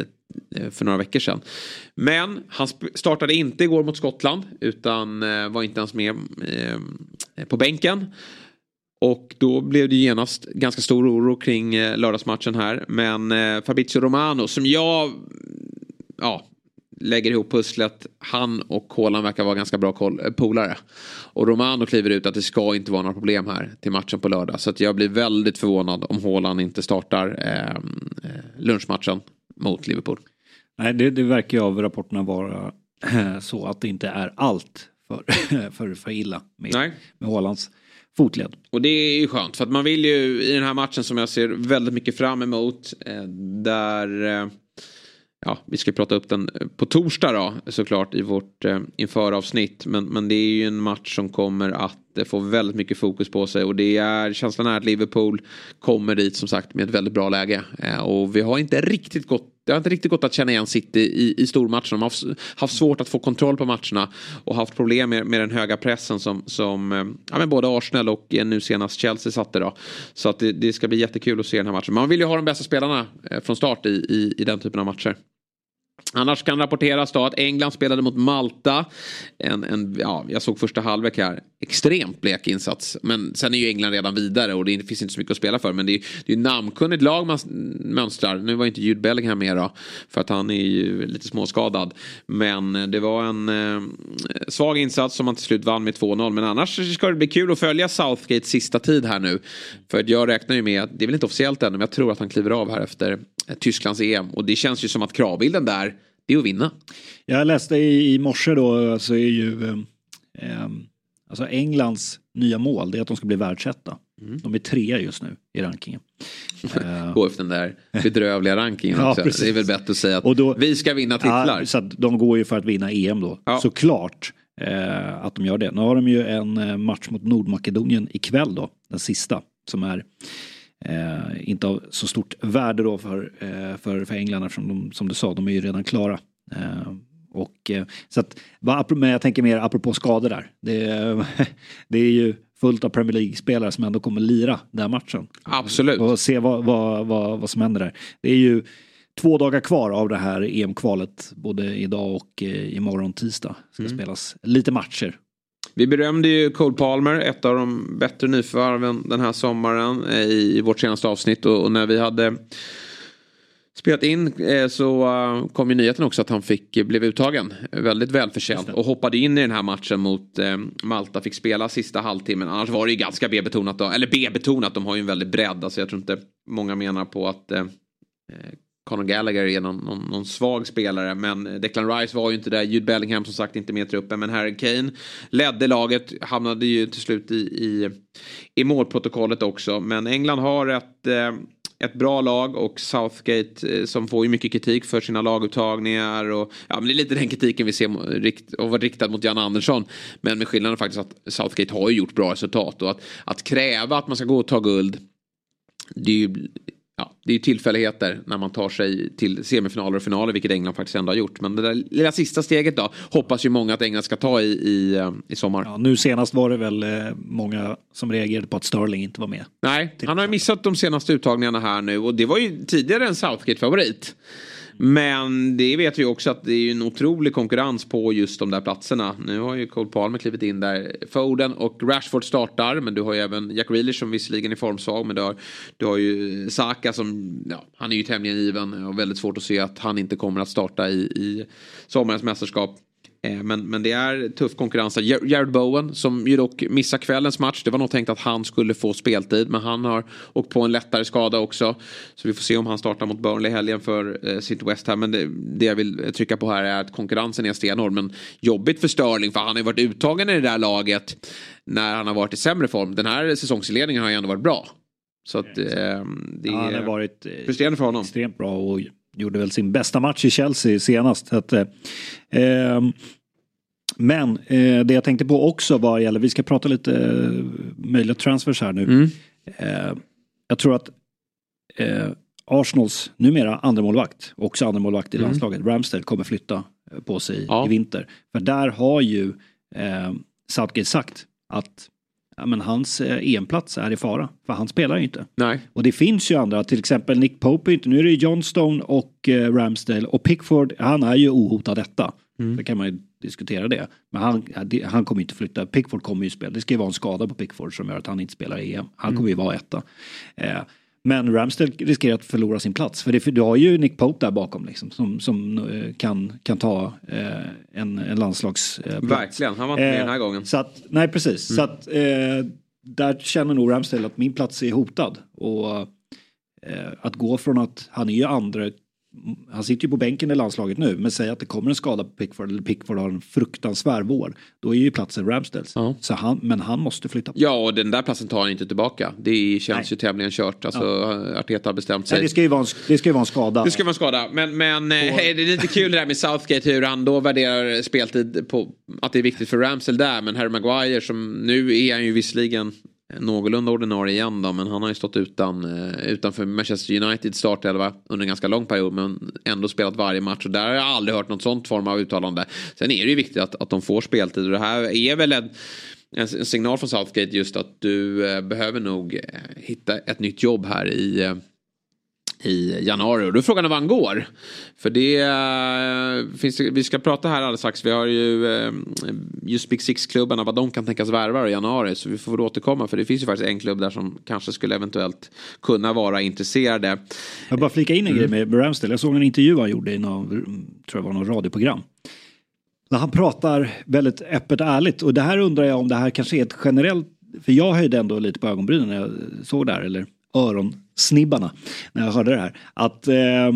eh, för några veckor sedan. Men han startade inte igår mot Skottland. Utan var inte ens med på bänken. Och då blev det genast ganska stor oro kring lördagsmatchen här. Men Fabrizio Romano som jag ja, lägger ihop pusslet. Han och Haaland verkar vara ganska bra eh, polare. Och Romano kliver ut att det ska inte vara några problem här till matchen på lördag. Så jag blir väldigt förvånad om Haaland inte startar ehm, eh, lunchmatchen mot Liverpool. Nej, det, det verkar ju av rapporterna vara eh, så att det inte är allt för, <laughs> för, för illa med, Nej. med Haalands fotled. Och det är ju skönt för att man vill ju i den här matchen som jag ser väldigt mycket fram emot. Eh, där eh, ja, vi ska prata upp den eh, på torsdag då såklart i vårt eh, införavsnitt. Men, men det är ju en match som kommer att eh, få väldigt mycket fokus på sig och det är känslan är att Liverpool kommer dit som sagt med ett väldigt bra läge. Eh, och vi har inte riktigt gått det har inte riktigt gått att känna igen City i, i stormatcherna. De har haft, haft svårt att få kontroll på matcherna och haft problem med, med den höga pressen som, som eh, ja, men både Arsenal och eh, nu senast Chelsea satte. Då. Så att det, det, ska bli jättekul att se den här matchen. Man vill ju ha de bästa spelarna från start i, i, i den typen av matcher. Annars kan rapporteras då att England spelade mot Malta. En, en, ja, jag såg första halvlek här. Extremt blek insats. Men sen är ju England redan vidare och det finns inte så mycket att spela för. Men det är, ju namnkunnigt lag man mönstrar. Nu var inte Jude Bellingham med då. För att han är ju lite småskadad. Men eh, det var en eh, svag insats som man till slut vann med 2-0. Men annars ska det bli kul att följa Southgates sista tid här nu. För jag räknar ju med, det är väl inte officiellt ännu, men jag tror att han kliver av här efter eh, Tysklands EM. Och det känns ju som att kravbilden där det är att vinna. Jag läste i, i morse då, så är ju eh, eh alltså Englands nya mål det är att de ska bli världsetta. Mm. De är trea just nu i rankingen. <laughs> Gå efter den där bedrövliga rankingen <laughs> ja, också. Precis. Det är väl bättre att säga att då, vi ska vinna titlar. Ja, så de går ju för att vinna EM då. Ja. Såklart eh, att de gör det. Nu har de ju en eh, match mot Nordmakedonien ikväll då, den sista. Som är Eh, inte av så stort värde då för, eh, för, för England eftersom de, som du sa, de är ju redan klara. Och, eh, så att, men jag tänker mer apropå skador där. Det, <laughs> det är ju fullt av Premier League-spelare som ändå kommer lira den matchen. Absolut. Och se vad, vad, vad, vad som händer där. Det är ju två dagar kvar av det här EM-kvalet. Både idag och eh, imorgon tisdag. ska mm. spelas lite matcher. Vi berömde ju Cole Palmer, ett av de bättre nyförvärven den här sommaren eh, i vårt senaste avsnitt. Och, när vi hade spelat in eh, så eh, kom ju nyheten också att han fick, blev uttagen. Väldigt välförtjänt och hoppade in i den här matchen mot Malta. Fick spela sista halvtimmen. Annars var det ju ganska B-betonat då. Eller B-betonat, de har ju en väldig bredd. Alltså jag tror inte många menar på att Conor Gallagher är någon, någon, någon, svag spelare. Men Declan Rice var ju inte där. Jude Bellingham som sagt inte med i truppen. Men Harry Kane ledde laget. Hamnade ju till slut i, i, i målprotokollet också. Men England har ett, eh, ett bra lag och Southgate eh, som får ju mycket kritik för sina laguttagningar. Och, ja, men det är lite den kritiken vi ser rikt, och var riktad mot Jan Andersson. Men med skillnaden faktiskt att Southgate har ju gjort bra resultat. Och att, att kräva att man ska gå och ta guld. Det är ju ja, det är ju tillfälligheter när man tar sig till semifinaler och finaler, vilket England faktiskt ändå har gjort. Men det där lilla sista steget då hoppas ju många att England ska ta i, i, eh, i sommar. Ja, nu senast var det väl eh, många som reagerade på att Sterling inte var med. Nej, han har ju missat de senaste uttagningarna här nu och det var ju tidigare en Southgate-favorit. Men det vet vi också att det är en otrolig konkurrens på just de där platserna. Nu har ju Cole Palmer klivit in där. Foden och Rashford startar. Men du har ju även Jack Grealish som visserligen är formsvag. Men du har, du har ju Saka som, ja, han är ju tämligen given. Och väldigt svårt att se att han inte kommer att starta i, i sommarens mästerskap. Eh, men, men det är tuff konkurrens. Jared Bowen som ju dock missar kvällens match. Det var nog tänkt att han skulle få speltid. Men han har åkt på en lättare skada också. Så vi får se om han startar mot Burnley helgen för eh, City West här. Men det, det, jag vill trycka på här är att konkurrensen är stenhård. Men jobbigt för Sterling för han har ju varit uttagen i det där laget. När han har varit i sämre form. Den här säsongsinledningen har ju ändå varit bra. Så att, eh, det ja, han har varit frustrerande för honom. Extremt bra och gjorde väl sin bästa match i Chelsea senast. Att, eh, ehm, men eh, det jag tänkte på också vad gäller, vi ska prata lite eh, möjliga transfers här nu. Mm. Eh, jag tror att eh, Arsenals numera andremålvakt, också andremålvakt i Mm. landslaget, Ramsdale kommer flytta eh, på sig Ja. i vinter. För där har ju eh, Southgate sagt att ja, men hans eh, EM-plats är i fara, för han spelar ju inte. Nej. Och det finns ju andra, till exempel Nick Pope inte, nu är det Johnstone och eh, Ramsdale och Pickford, han är ju ohotad detta. Mm. Det kan man ju diskutera det. Men han, han kommer inte flytta, Pickford kommer ju spela, det ska ju vara en skada på Pickford som gör att han inte spelar i EM. Han kommer ju vara etta. Eh, men Ramsdale riskerar att förlora sin plats. För, det, för du har ju Nick Pope där bakom liksom, som, som eh, kan, kan ta eh, en, en landslagsplats. Eh. Verkligen, han var inte med den här gången. Mm. Så att, nej precis, så att eh, där känner nog Ramsdale att min plats är hotad. Och eh, att gå från att han är ju andra, han sitter ju på bänken i landslaget nu, men säg att det kommer en skada på Pickford eller Pickford har en fruktansvärd vår. Då är ju platsen Ramsdales. Ja. Så han, men han måste flytta. på. Ja, och den där platsen tar han inte tillbaka. Det känns Nej. ju tämligen kört. Alltså, Arteta har bestämt sig. Nej, det, ska ju vara en, det ska ju vara en skada. Det ska vara en skada. Men, men eh, det är lite kul det där med Southgate hur han då värderar speltid på att det är viktigt för Ramsel där. Men Harry Maguire som nu är han ju visserligen någorlunda ordinarie igen då. Men han har ju stått utan, eh, utanför Manchester United startelva under en ganska lång period. Men ändå spelat varje match. Och där har jag aldrig hört något sånt form av uttalande. Sen är det ju viktigt att, att de får speltid. Och det här är väl en en signal från Southgate just att du eh, behöver nog eh, hitta ett nytt jobb här i i januari och då är frågan vad han går. För det eh, finns vi ska prata här alldeles strax. Vi har ju eh, just Big Six-klubbarna vad de kan tänkas värva i januari. Så vi får väl återkomma för det finns ju faktiskt en klubb där som kanske skulle eventuellt kunna vara intresserade. Jag bara flika in en grej med med Ramsdale. Jag såg en intervju han gjorde i någon, tror jag var någon radioprogram. Där han pratar väldigt öppet och ärligt. Och det här undrar jag om det här kanske är ett generellt... För jag höjde ändå lite på ögonbrynen när jag såg det här. Eller öronsnibbarna när jag hörde det här. Att eh,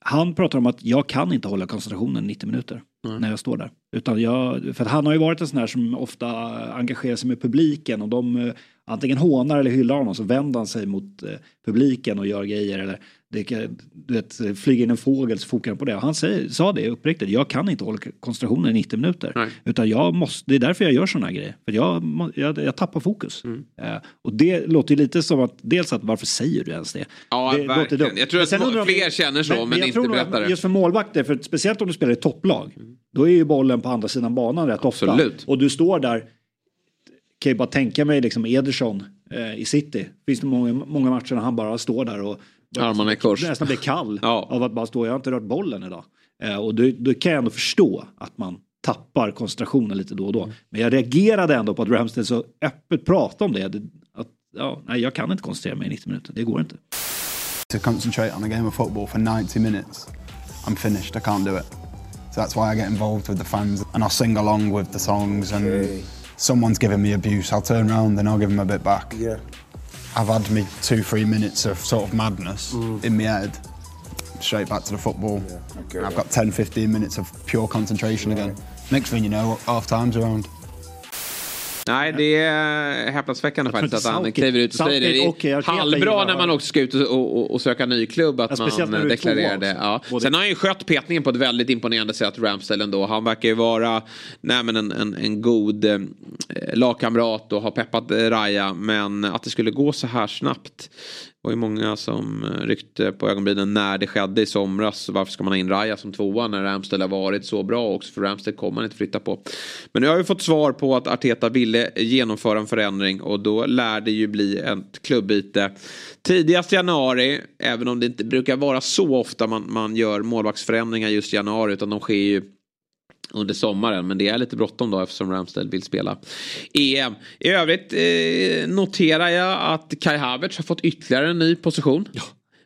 han pratar om att jag kan inte hålla koncentrationen 90 minuter när jag står där. Utan jag, för han har ju varit en sån här som ofta engagerar sig med publiken och de eh, antingen hånar eller hyllar honom så vänder han sig mot eh, publiken och gör grejer eller det kan, du vet, flyger in en fågel så fokar han på det. Och han säger, sa det uppriktigt, jag kan inte hålla koncentrationen i 90 minuter. Nej. Utan jag måste, det är därför jag gör här grejer. För jag, jag, jag tappar fokus. Mm. Eh, och det låter ju lite som att, dels att varför säger du ens det? Ja, det verkligen. dumt. Jag tror Men att sen må- fler känner så, men jag inte berättar det. Just för målvakter, för speciellt om du spelar i topplag, då är ju bollen på andra sidan banan rätt ofta. Absolut. Och du står där, kan ju bara tänka mig liksom Ederson eh, i City. Finns det många, många matcher när han bara står där och Armarna i kors. nästan blir kall <laughs> Ja. av att bara stå, jag har inte rört bollen idag. Eh, och då, då kan jag ändå förstå att man tappar koncentrationen lite då och då. Men jag reagerade ändå på att Ramsdale så öppet pratade om det. att, ja, nej, jag kan inte koncentrera mig i 90 minuter, det går inte. to concentrate on a game of football for 90 minutes, I'm finished. I can't do it. So that's why I get involved with the fans and I'll sing along with the songs. And someone's giving me abuse, I'll turn around and I'll give them a bit back. Yeah. I've had me two, three minutes of sort of madness in my head. Straight back to the football. Okay. I've got 10, 15 minutes of pure concentration again. Next thing you know, half time's around. Nej, det är häpnadsväckande faktiskt att han kliver ut och säger det. Det är Arteta halvbra när man också ska ut och, och, och söka ny klubb att Ja, man deklarerar det. Ja. Sen har han ju skött petningen på ett väldigt imponerande sätt, Ramsdale ändå. Han verkar ju vara nej, men en, en, en god eh, lagkamrat och har peppat eh, Raja. Men att det skulle gå så här snabbt var ju många som eh, ryckte på ögonbrynen när det skedde i somras. Varför ska man ha in Raja som tvåa när Ramstead har varit så bra också? För Ramstead kommer man inte flytta på. Men nu har vi fått svar på att Arteta ville genomföra en förändring och då lär det ju bli ett klubbyte tidigast januari. Även om det inte brukar vara så ofta man, man gör målvaktsförändringar just i januari utan de sker ju under sommaren. Men det är lite bråttom då eftersom Ramsdale vill spela EM. I övrigt eh, noterar jag att Kai Havertz har fått ytterligare en ny position.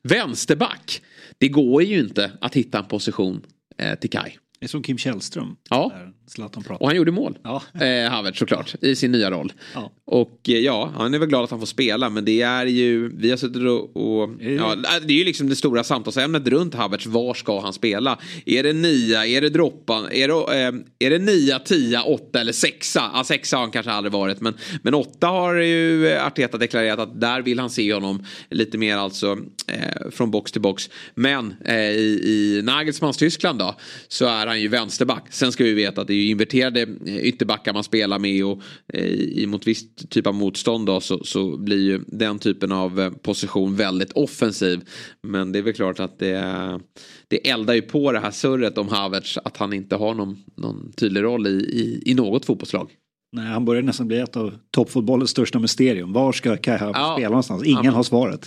Vänsterback. Det går ju inte att hitta en position eh, till Kai. Det är som Kim Källström. Ja. Zlatan pratar. Och han gjorde mål. Ja. Eh, Havertz såklart, i sin nya roll. Ja. Och eh, ja, han är väl glad att han får spela. Men det är ju, vi har suttit och, och ja, det är ju liksom det stora samtalsämnet runt Havertz. Var ska han spela? Är det nia, är det droppan, är det, eh, är det nia, tia, åtta eller sexa? Ja, sexa har han kanske aldrig varit. Men, men åtta har ju Arteta deklarerat att där vill han se honom lite mer alltså eh, från box till box. Men eh, i, i Nagelsmans Tyskland då så är han ju vänsterback. Sen ska vi veta att det ju inverterade ytterbackar man spelar med och eh, mot viss typ av motstånd då så, så blir ju den typen av eh, position väldigt offensiv. Men det är väl klart att det, det eldar ju på det här surret om Havertz att han inte har någon, någon tydlig roll i, i, i något fotbollslag. Nej, han börjar nästan bli ett av toppfotbollens största mysterium. Var ska Kai Havertz Ja. spela någonstans? Ingen Ja. har svaret.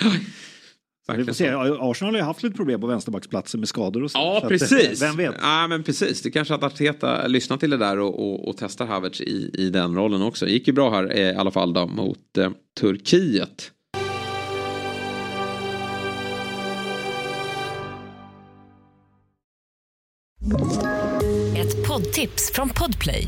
Vi får se. Arsenal har ju haft lite problem på vänsterbacksplatser med skador och så. Ja, så precis. Att, vem vet? Ja, men precis. Det kanske att Arteta lyssnar till det där och, och, och testar Havertz i, i den rollen också. gick ju bra här eh, i alla fall då mot eh, Turkiet. Ett poddtips från Podplay.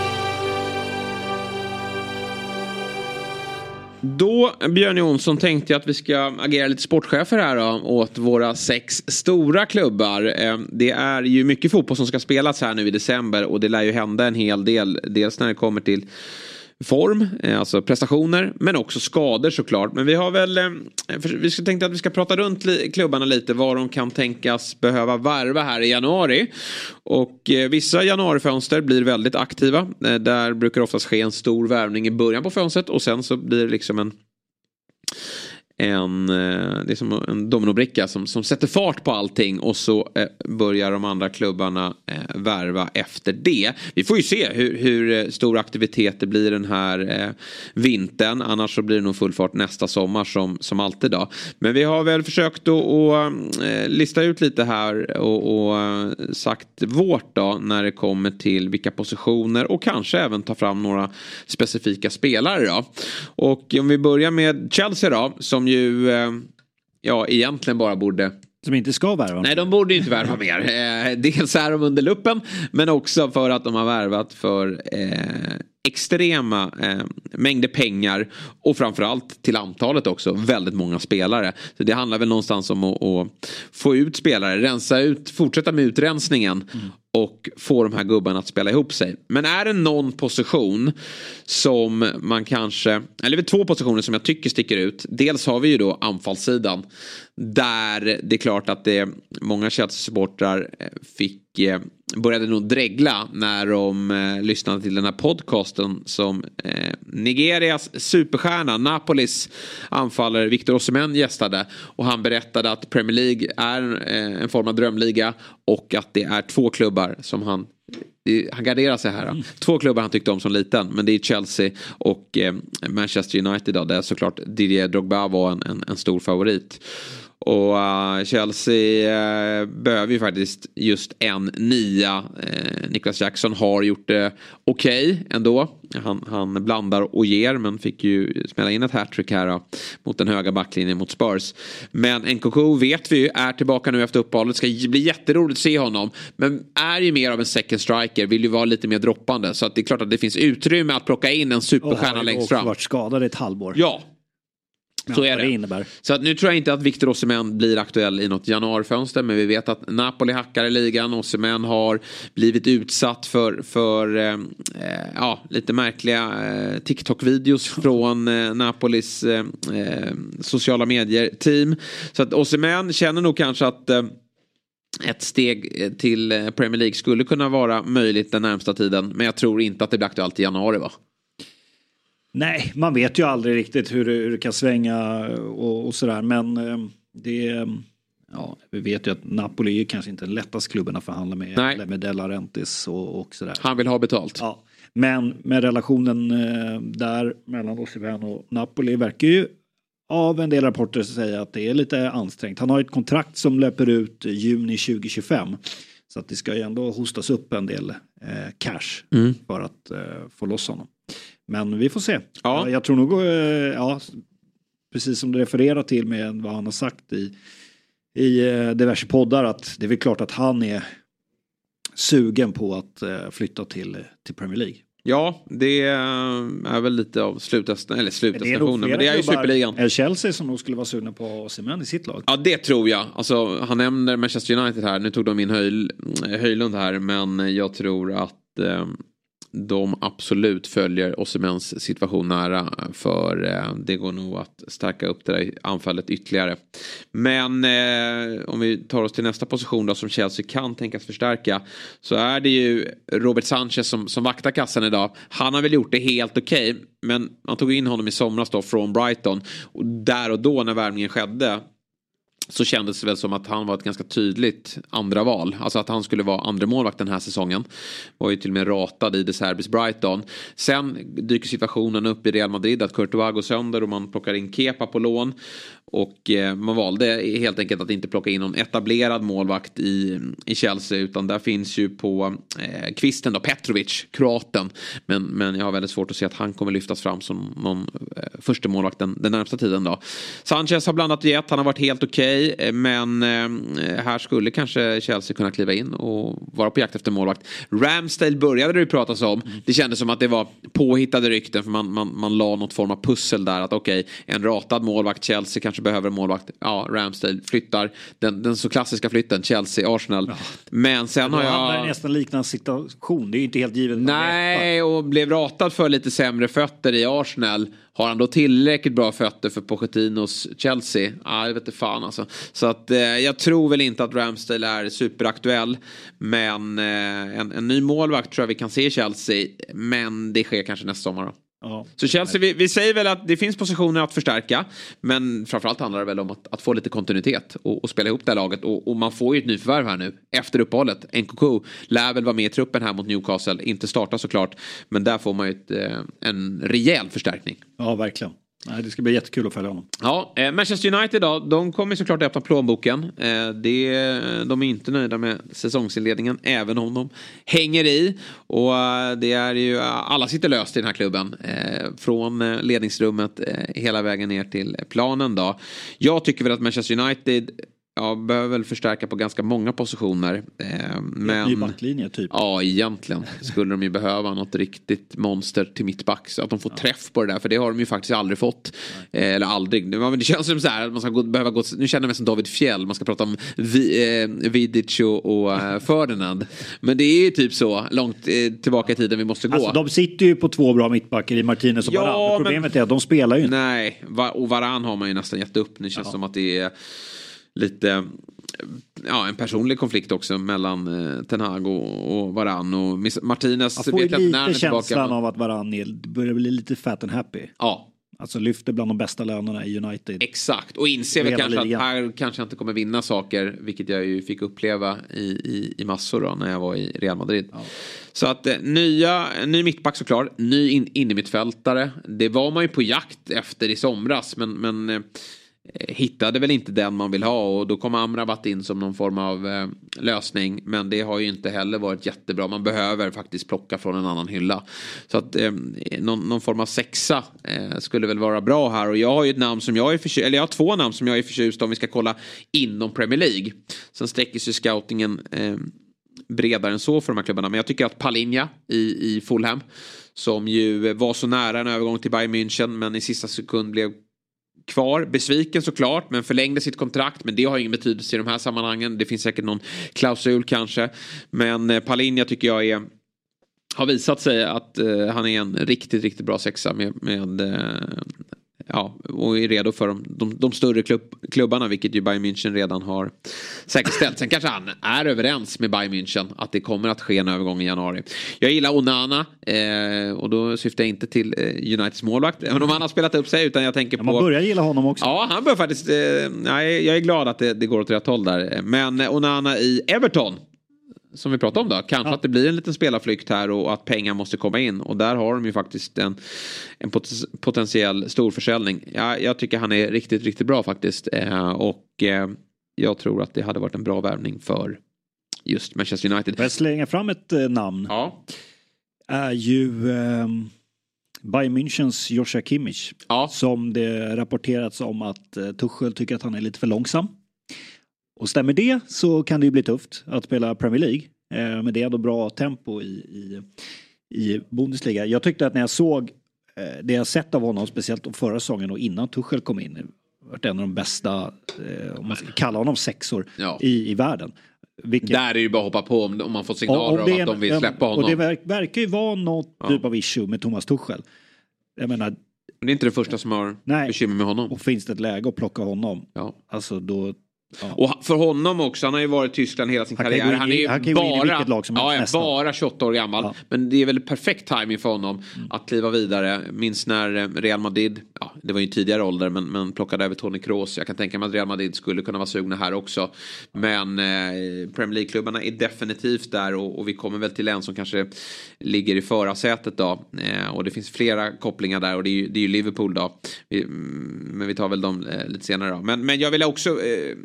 Då, Björn Jonsson, tänkte jag att vi ska agera lite sportchefer här då, åt våra sex stora klubbar. Eh, det är ju mycket fotboll som ska spelas här nu i december och det lär ju hända en hel del. Dels när det kommer till form, eh, alltså prestationer, men också skador såklart. Men vi har väl, eh, vi tänkte att vi ska prata runt klubbarna lite vad de kan tänkas behöva värva här i januari. Och eh, vissa januarifönster blir väldigt aktiva. Där brukar oftast ske en stor värvning i början på fönstret och sen så blir det liksom en en, eh, det är som en dominobricka som, som sätter fart på allting och så eh, börjar de andra klubbarna eh, värva efter det. Vi får ju se hur, hur eh, stor aktivitet det blir den här eh, vintern. Annars så blir det nog full fart nästa sommar som, som alltid. Då. Men vi har väl försökt att, och, eh, lista ut lite här och, och eh, sagt vårt då när det kommer till vilka positioner och kanske även ta fram några specifika spelare då. Och om vi börjar med Chelsea då som ju eh, ja egentligen bara borde Som inte ska värva. Nej, de borde ju inte värva mer. <laughs> Eh, dels är de under luppen, men också för att de har värvat för eh, extrema eh, mängder pengar och framförallt till antalet också väldigt många spelare. Så det handlar väl någonstans om att, att få ut spelare, rensa ut, fortsätta med utrensningen och få de här gubbarna att spela ihop sig. Men är det någon position som man kanske, eller det är två positioner som jag tycker sticker ut. Dels har vi ju då anfallssidan. Där det är klart att det många Chelsea-supportrar eh, fick eh, började nog dregla när de eh, lyssnade till den här podcasten som eh, Nigerias superstjärna Napolis anfallare Victor Osimhen gästade och han berättade att Premier League är eh, en form av drömliga och att det är två klubbar som han han garderar sig här. då. Två klubbar han tyckte om som liten. Men det är Chelsea och eh, Manchester United. Då, där såklart Didier Drogba var en, en, en stor favorit. Och eh, Chelsea uh, behöver ju faktiskt just en nia. Uh, Niklas Jackson har gjort det okej ändå. Han, han blandar och ger men fick ju spela in ett hattrick här då, mot den höga backlinjen mot Spurs. Men Nkoku vet vi ju är tillbaka nu efter uppehållet. Ska bli jätteroligt att se honom. Men är ju mer av en second striker. Vill ju vara lite mer droppande. Så att det är klart att det finns utrymme att plocka in en Och superstjärna har längst fram. varit skadad i ett halvår. Ja, så är vad det. det innebär. Så att nu tror jag inte att Victor Osimhen blir aktuell i något januarifönster. Men vi vet att Napoli hackar i ligan. Osimhen har blivit utsatt för, för eh, eh, ja, lite märkliga eh, TikTok-videos <laughs> från eh, Napolis eh, eh, sociala medier-team. Så att Osimhen känner nog kanske att ett steg till Premier League skulle kunna vara möjligt den närmsta tiden. Men jag tror inte att det blir aktuellt i januari va? Nej, man vet ju aldrig riktigt hur det, hur det kan svänga och, och sådär. Men eh, det... Ja, vi vet ju att Napoli är kanske inte den lättaste klubben att förhandla med. Nej. Eller med De Laurentiis och, och sådär. Han vill ha betalt. Ja. Men med relationen eh, där mellan Osimhen och Napoli verkar ju av en del rapporter säga att det är lite ansträngt. Han har ett kontrakt som löper ut juni 2025. Så att det ska ju ändå hostas upp en del eh, cash mm. för att eh, få loss honom. Men vi får se. Ja. Jag tror nog, eh, ja, precis som du refererar till med vad han har sagt i, i eh, diverse poddar, att det är väl klart att han är sugen på att eh, flytta till, till Premier League. Ja, det är väl lite av slutdestination, eller slutdestinationen, men det är ju superligan. Är Chelsea som nog skulle vara sugna på Osimhen i sitt lag? Ja, det tror jag. Alltså, han nämner Manchester United här, nu tog de in Höj, Höjlund här, men jag tror att de absolut följer Osimens situation nära. För eh, det går nog att stärka upp det där anfallet ytterligare. Men eh, om vi tar oss till nästa position då som Chelsea kan tänkas förstärka. Så är det ju Robert Sanchez som, som vaktar kassan idag. Han har väl gjort det helt okej. Okay, men man tog in honom i somras då från Brighton. Och där och då när värvningen skedde så kändes det väl som att han var ett ganska tydligt andra val. Alltså att han skulle vara andra målvakt den här säsongen. Var ju till och med ratad i De Serbis Brighton. Sen dyker situationen upp i Real Madrid att Courtois går sönder och man plockar in Kepa på lån. Och eh, man valde helt enkelt att inte plocka in någon etablerad målvakt i, i Chelsea. Utan där finns ju på eh, kvisten då Petrovic, kroaten. Men, men jag har väldigt svårt att se att han kommer lyftas fram som någon eh, första målvakt den, den närmsta tiden då. Sanchez har blandat och gett, han har varit helt okej. Okay, eh, men eh, här skulle kanske Chelsea kunna kliva in och vara på jakt efter målvakt. Ramsdale började det ju pratas om. Mm. Det kändes som att det var påhittade rykten för man, man, man la något form av pussel där. Att okej, okay, en ratad målvakt, Chelsea kanske behöver en målvakt. Ja, Ramsdale flyttar. Den, den så klassiska flytten, Chelsea-Arsenal. Ja. Men sen har jag... Är nästan liknande situation. Det är ju inte helt givet. Nej, och blev ratad för lite sämre fötter i Arsenal. Har han då tillräckligt bra fötter för Pochettinos Chelsea? Ja, jag vet inte fan alltså. Så att eh, jag tror väl inte att Ramsdale är superaktuell. Men eh, en, en ny målvakt tror jag vi kan se i Chelsea. Men det sker kanske nästa sommar då. Ja. Så Chelsea, vi, vi, säger väl att det finns positioner att förstärka. Men framförallt handlar det väl om att, att få lite kontinuitet och, och, spela ihop det här laget. Och, och, man får ju ett nyförvärv här nu efter uppehållet. NKK lär väl vara med i truppen här mot Newcastle. Inte starta såklart. Men där får man ju ett, eh, en rejäl förstärkning. Ja, verkligen. Nej, det ska bli jättekul att följa honom. Ja, eh, Manchester United då, de kommer såklart att öppna plånboken. Eh, det, de är inte nöjda med säsongsinledningen, även om de hänger i. Och eh, det är ju, eh, alla sitter löst i den här klubben. Eh, från eh, ledningsrummet eh, hela vägen ner till planen då. Jag tycker väl att Manchester United Ja, behöver väl förstärka på ganska många positioner. Eh, men, Ny backlinje typ. Ja, egentligen skulle de ju behöva något riktigt monster till mittback. Så att de får ja. träff på det där, för det har de ju faktiskt aldrig fått. Eh, eller aldrig. Det känns som så här, man ska gå, behöva gå, nu känner jag mig som David Fjell, man ska prata om Vi, eh, Vidic och, och eh, <laughs> Ferdinand. Men det är ju typ så långt eh, tillbaka i tiden vi måste gå. Alltså, de sitter ju på två bra mittbackar i Martinez och ja, Varan. Problemet men, är att de spelar ju inte. Nej, och Varan har man ju nästan gett upp. Det känns ja. som att det är lite ja, en personlig konflikt också mellan eh, Ten Hag och, och Varann och Martinez. Jag får vet lite när känslan tillbaka. av att Varann börjar bli lite fat and happy. Ja. Alltså lyfter bland de bästa lönerna i United. Exakt och inser väl kanske ligan. att här kanske jag inte kommer vinna saker. Vilket jag ju fick uppleva i, i, i massor då, när jag var i Real Madrid. Ja. Så att eh, nya, ny mittback såklart, ny in, innermittfältare. Det var man ju på jakt efter i somras men, men eh, Eh, hittade väl inte den man vill ha och då kom Amrabat in som någon form av eh, lösning. Men det har ju inte heller varit jättebra. Man behöver faktiskt plocka från en annan hylla. Så att eh, någon, någon, form av sexa eh, skulle väl vara bra här. Och jag har ju ett namn som jag är förtjust eller jag har två namn som jag är förtjust om vi ska kolla inom Premier League. Sen sträcker sig scoutingen eh, bredare än så för de här klubbarna. Men jag tycker att Palinja i, i Fulham som ju var så nära en övergång till Bayern München men i sista sekund blev kvar. Besviken såklart, men förlängde sitt kontrakt. Men det har ingen betydelse i de här sammanhangen. Det finns säkert någon klausul kanske. Men eh, Palinja tycker jag är har visat sig att eh, han är en riktigt, riktigt bra sexa med, med eh, ja, och är redo för de, de, de större klubb, klubbarna, vilket ju Bayern München redan har säkerställt. Sen kanske han är överens med Bayern München att det kommer att ske en övergång i januari. Jag gillar Onana eh, och då syftar jag inte till eh, Uniteds målvakt, även om han har spelat upp sig, utan jag tänker på... Man börjar gilla honom också. Ja, han bör faktiskt... Eh, nej, jag är glad att det, det går åt rätt håll där. Men Onana i Everton som vi pratade om då. Kanske ja. att det blir en liten spelarflykt här och att pengar måste komma in. Och där har de ju faktiskt en, en potentiell storförsäljning. Ja, jag tycker han är riktigt, riktigt bra faktiskt. Eh, och eh, jag tror att det hade varit en bra värvning för just Manchester United. Får jag slänga fram ett eh, namn? Ja. Är ju eh, Bayern Münchens Joshua Kimmich. Ja. Som det rapporterats om att eh, Tuchel tycker att han är lite för långsam. Och stämmer det så kan det ju bli tufft att spela Premier League. Eh, men det är ändå bra tempo i, i, i Bundesliga. Jag tyckte att när jag såg eh, det jag sett av honom, speciellt förra säsongen och innan Tuchel kom in, varit en av de bästa, eh, om man ska kalla honom sexor, ja. i, i världen. Vilket... Där är det ju bara att hoppa på om, om man får signaler om, om att de vill släppa honom. Och det verk, verkar ju vara något ja. typ av issue med Thomas Tuchel. Jag menar, det är inte det första som har nej, bekymmer med honom. Och finns det ett läge att plocka honom, ja. alltså då Ja. Och för honom också, han har ju varit i Tyskland hela sin han karriär. han är ju han bara, ja, ja, bara 28 år gammal. Ja. Men det är väl perfekt timing för honom mm. att kliva vidare. Minns när eh, Real Madrid, ja, det var ju tidigare ålder, men, men plockade över Toni Kroos. Jag kan tänka mig att Real Madrid skulle kunna vara sugna här också. Men eh, Premier League-klubbarna är definitivt där och, och, vi kommer väl till en som kanske ligger i förarsätet då. Eh, och det finns flera kopplingar där och det är ju, det är ju Liverpool då. Vi, mm, men vi tar väl dem eh, lite senare då. Men, men jag vill också eh,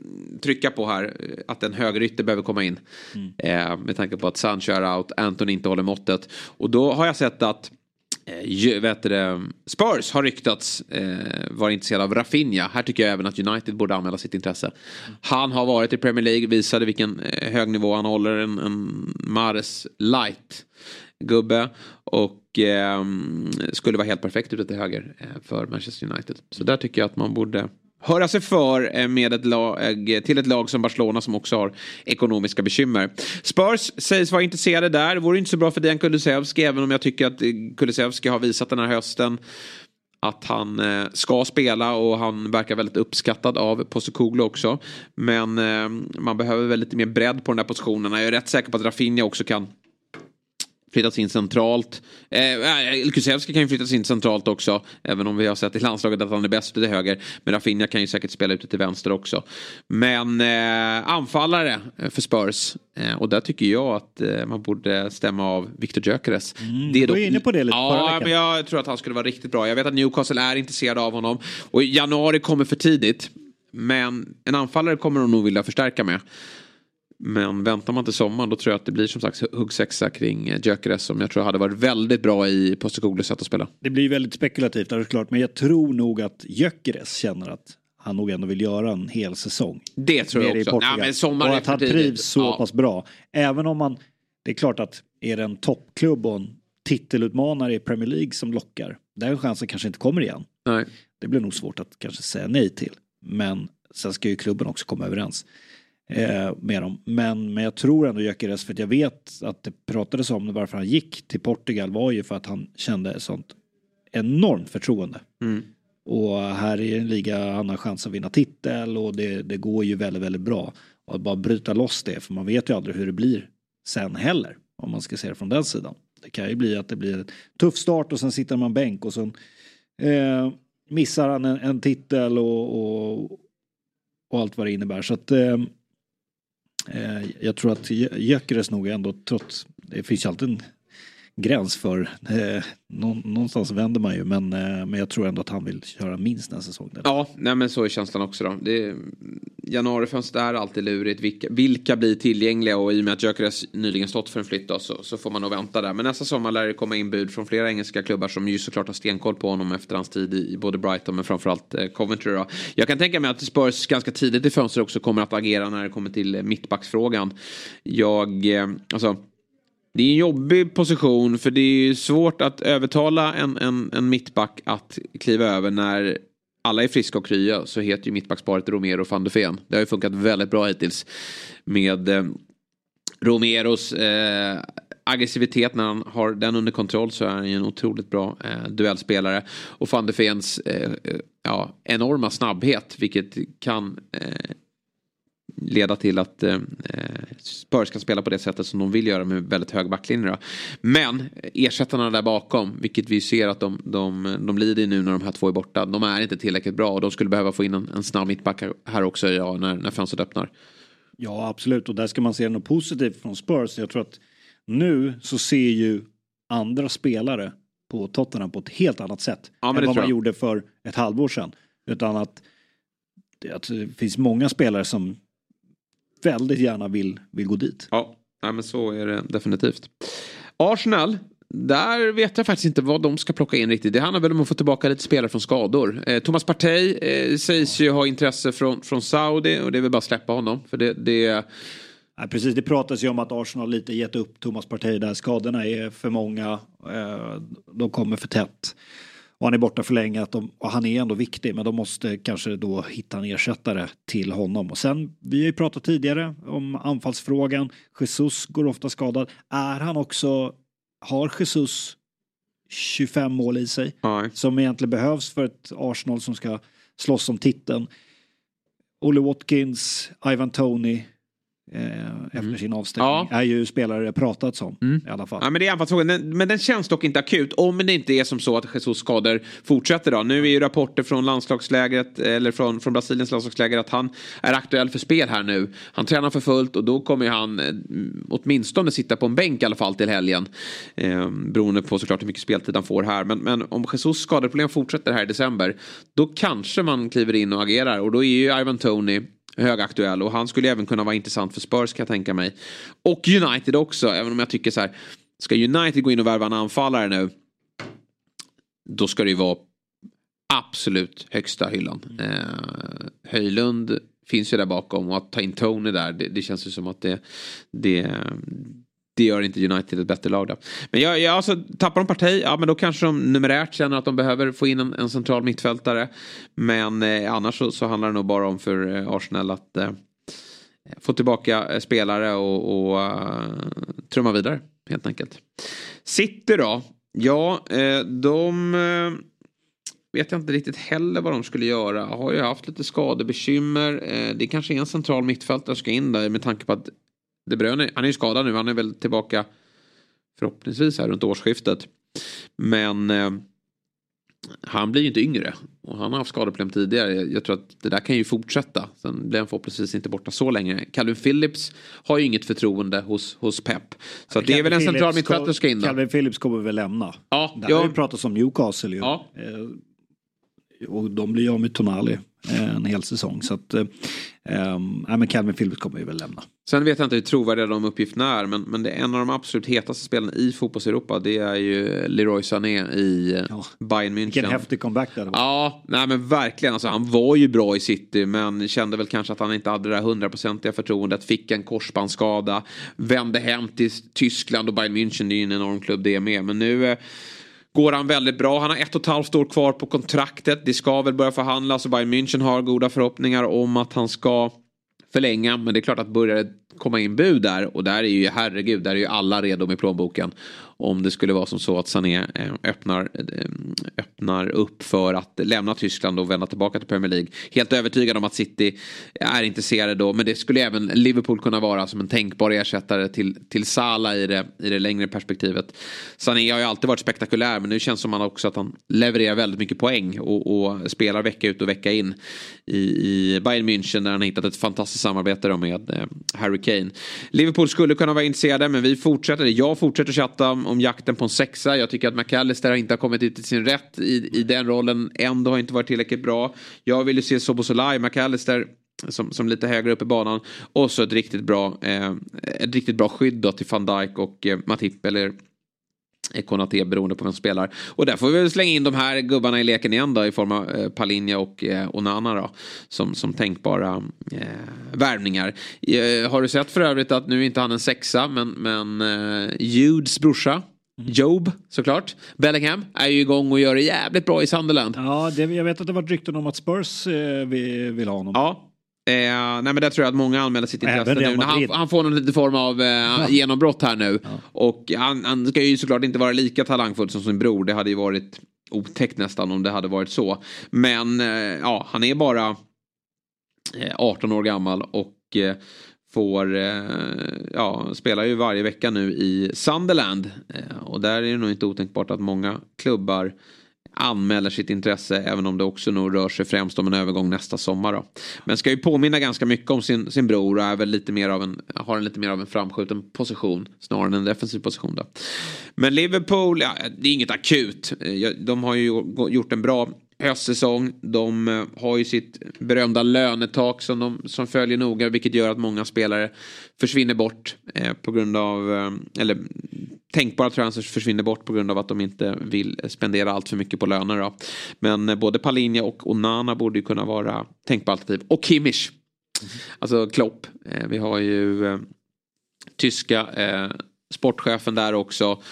trycka på här eh, att en högerytter behöver komma in. Mm. Eh, med tanke på att Sancho är out, Anton inte håller måttet. Och då har jag sett att eh, vet det, Spurs har ryktats eh, vara intresserade av Rafinha. Här tycker jag även att United borde anmäla sitt intresse. Mm. Han har varit i Premier League, visade vilken eh, hög nivå han håller. En, en Mares light gubbe. Och eh, skulle vara helt perfekt ute till höger eh, för Manchester United. Så där tycker jag att man borde höra sig för eh, med ett lag, eh, till ett lag som Barcelona som också har ekonomiska bekymmer. Spurs sägs vara intresserade där. Det vore inte så bra för Dejan Kulusevski även om jag tycker att eh, Kulusevski har visat den här hösten att han ska spela och han verkar väldigt uppskattad av Postecoglou också. Men man behöver väl lite mer bredd på den där positionen. Jag är rätt säker på att Rafinha också kan flyttats in centralt. Eh, Kulusevski kan ju flyttas in centralt också. Även om vi har sett i landslaget att han är bäst till höger. Men Rafinha kan ju säkert spela ute till vänster också. Men eh, anfallare för Spurs. Eh, och där tycker jag att eh, man borde stämma av Victor Gyökeres. Mm, du var inne på det lite Ja, men jag tror att han skulle vara riktigt bra. Jag vet att Newcastle är intresserade av honom. Och januari kommer för tidigt. Men en anfallare kommer de nog vilja förstärka med. Men väntar man till sommaren då tror jag att det blir som sagt huggsexa kring eh, Gyökeres som jag tror hade varit väldigt bra i Postecoglos sätt att spela. Det blir väldigt spekulativt, det är klart. Men jag tror nog att Gyökeres känner att han nog ändå vill göra en hel säsong. Det tror jag också. Nej, men sommar och att han trivs så ja. pass bra. Även om man, det är klart att är det en toppklubb och en titelutmanare i Premier League som lockar, den chansen kanske inte kommer igen. Nej. Det blir nog svårt att kanske säga nej till. Men sen ska ju klubben också komma överens eh, med dem. Men, men jag tror ändå Gyökeres, för att jag vet att det pratades om varför han gick till Portugal var ju för att han kände sånt enormt förtroende. Mm. Och här i en liga han har chans att vinna titel och det, det går ju väldigt, väldigt bra. Och att bara bryta loss det, för man vet ju aldrig hur det blir sen heller. Om man ska se det från den sidan. Det kan ju bli att det blir en tuff start och sen sitter man bänk och sen eh, missar han en, en titel och, och, och, allt vad det innebär. Så att eh, Eh, Eh, jag tror att Gyökeres nog ändå trots, det finns ju alltid en gräns för, eh, någonstans vänder man ju men, eh, men jag tror ändå att han vill köra minst en säsong. Där. Ja, nej men så är känslan också då. Det, januarifönstret är alltid lurigt. Vilka, vilka blir tillgängliga och i och med att Gyökeres nyligen stått för en flytt då, så, så får man nog vänta där. Men nästa sommar lär det komma in bud från flera engelska klubbar som ju såklart har stenkoll på honom efter hans tid i, både Brighton men framförallt eh, Coventry då. Jag kan tänka mig att Spurs ganska tidigt i fönstret också kommer att agera när det kommer till eh, mittbacksfrågan. Jag, eh, alltså det är en jobbig position för det är svårt att övertala en, en, en mittback att kliva över när alla är friska och krya så heter ju mittbacksparet Romero och van de Ven. Det har ju funkat väldigt bra hittills med eh, Romeros eh, aggressivitet när han har den under kontroll så är han ju en otroligt bra eh, duellspelare. Och van de Vens eh, eh ja, enorma snabbhet vilket kan eh, leda till att eh, Spurs kan spela på det sättet som de vill göra med väldigt hög backlinje. Men ersättarna där bakom, vilket vi ser att de, de, de lider nu när de här två är borta, de är inte tillräckligt bra och de skulle behöva få in en, en snabb mittback här också ja, när, när fönstret öppnar. Ja, absolut. Och där ska man se något positivt från Spurs. Jag tror att nu så ser ju andra spelare på Tottenham på ett helt annat sätt ja, än vad man gjorde för ett halvår sedan. Utan att det, att det finns många spelare som väldigt gärna vill, vill gå dit. Ja, ja men så är det definitivt. Arsenal, där vet jag faktiskt inte vad de ska plocka in riktigt. Det handlar väl om att få tillbaka lite spelare från skador. Eh, Thomas Partey eh, sägs ju ha intresse från, från Saudi och det är väl bara att släppa honom. För det, det... Nej, precis, det pratas ju om att Arsenal lite gett upp Thomas Partey där. Skadorna är för många. Eh, de kommer för tätt. Och han är borta för länge att de, och han är ändå viktig men de måste kanske då hitta en ersättare till honom. Och sen, vi har ju pratat tidigare om anfallsfrågan. Jesus går ofta skadad. Är han också, har Jesus 25 mål i sig Nej. som egentligen behövs för ett Arsenal som ska slåss om titeln. Olle Watkins, Ivan Tony, eh, efter Mm. sin avstängning. Ja. Är ju spelare pratats om i alla fall. Ja, men det är anfallsfrågan. Den- Men den känns dock inte akut. Om det inte är som så att Jesus skador fortsätter då. Nu är ju rapporter från landslagslägret eller från, från Brasiliens landslagsläger att han är aktuell för spel här nu. Han tränar för fullt och då kommer han eh, åtminstone sitta på en bänk i alla fall till helgen. Eh, beroende på såklart hur mycket speltid han får här. Men, men om Jesus skadeproblem fortsätter här i december. Då kanske man kliver in och agerar. Och då är ju Ivan Tony högaktuell och han skulle även kunna vara intressant för Spurs kan jag tänka mig. Och United också, även om jag tycker så här. Ska United gå in och värva en anfallare nu. Då ska det ju vara absolut högsta hyllan. Eh, Höjlund finns ju där bakom och att ta in Tony där det, det känns ju som att det, det, det gör inte United ett bättre lag då. Men jag, jag, alltså, tappar de parti, ja men då kanske de numerärt känner att de behöver få in en, en central mittfältare. Men eh, annars så, så handlar det nog bara om för eh, Arsenal att eh, få tillbaka eh, spelare och, och uh, trumma vidare helt enkelt. City då? Ja, eh, de eh, vet jag inte riktigt heller vad de skulle göra. Har ju haft lite skadebekymmer. Eh, det kanske är en central mittfältare som ska in där med tanke på att de Bruyne, han är ju skadad nu. Han är väl tillbaka förhoppningsvis här runt årsskiftet. Men eh, han blir ju inte yngre. Och han har haft skadeproblem tidigare. Jag, tror att det där kan ju fortsätta. Sen blir han förhoppningsvis inte borta så länge. Calvin Phillips har ju inget förtroende hos, hos Pep. Så det är väl en central mittfältare som ska in då. Calvin Phillips kommer väl lämna. Ja, Det har ju pratats om Newcastle ju. Ja. Eh, och de blir ju av med Tonali en hel säsong. Så att, eh, nej, men Calvin Phillips kommer ju väl lämna. Sen vet jag inte hur trovärdiga de uppgifterna är men, men det är en av de absolut hetaste spelarna i fotbolls-Europa det är ju Leroy Sané i eh, Ja. Bayern München. Vilken häftig comeback det varit. Ja, nej men verkligen. Alltså, han var ju bra i City men kände väl kanske att han inte hade det där hundraprocentiga förtroendet. Fick en korsbandsskada. Vände hem till Tyskland och Bayern München det är ju en enorm klubb det med. Men nu eh, går han väldigt bra. Han har ett och ett halvt år kvar på kontraktet. Det ska väl börja förhandlas och Bayern München har goda förhoppningar om att han ska förlänga. Men det är klart att börjar det komma in bud där och där är ju herregud, där är ju alla redo med plånboken. Om det skulle vara som så att Sané eh, öppnar, eh, öppnar upp för att lämna Tyskland och vända tillbaka till Premier League. Helt övertygad om att City är intresserade då. Men det skulle även Liverpool kunna vara som en tänkbar ersättare till, till Salah i det, i det längre perspektivet. Sané har ju alltid varit spektakulär men nu känns det som också att han levererar väldigt mycket poäng och, och spelar vecka ut och vecka in i, i Bayern München där han har hittat ett fantastiskt samarbete med eh, Harry Kane. Liverpool skulle kunna vara intresserade men vi fortsätter. Jag fortsätter chatta om, om jakten på en sexa. Jag tycker att McAllister inte har kommit ut i sin rätt i, i den rollen. Ändå har inte varit tillräckligt bra. Jag vill ju se Sobosolai, McAllister som, som lite högre upp i banan. Och så ett riktigt bra, eh, ett riktigt bra skydd då till van Dijk och eh, Matip eller Konaté beroende på vem som spelar. Och där får vi väl slänga in de här gubbarna i leken igen då i form av eh, Palinja och eh, Onana då. Som, som tänkbara eh, värvningar. Eh, har du sett för övrigt att nu är inte han en sexa men, men eh, Judes brorsa. Job såklart. Bellingham är ju igång och gör det jävligt bra i Sunderland. Ja, det, jag vet att det var rykten om att Spurs eh, vill, vill ha honom. Ja. Eh, nej men där tror jag att många anmäler sitt intresse nu. Han, han får någon liten form av eh, genombrott här nu. Och han, han ska ju såklart inte vara lika talangfull som sin bror. Det hade ju varit otäckt nästan om det hade varit så. Men eh, ja, han är bara eh, 18 år gammal och eh, får, eh, ja, spelar ju varje vecka nu i Sunderland. Och där är det nog inte otänkbart att många klubbar anmäler sitt intresse även om det också nog rör sig främst om en övergång nästa sommar. Då. Men ska ju påminna ganska mycket om sin, sin bror och är väl lite mer av en, har en lite mer av en framskjuten position snarare än en defensiv position. Då. Men Liverpool, ja, det är inget akut. Eh, de har ju gjort en bra höstsäsong. De eh, har ju sitt berömda lönetak som, de, som följer noga vilket gör att många spelare försvinner bort eh, på grund av, eh, eller tänkbara transfers försvinner bort på grund av att de inte vill spendera allt för mycket på löner. Då. Men eh, både Palinja och Onana borde ju kunna vara tänkbara alternativ. Och Kimmich. Mm. Alltså Klopp. Vi har ju tyska sportchefen där också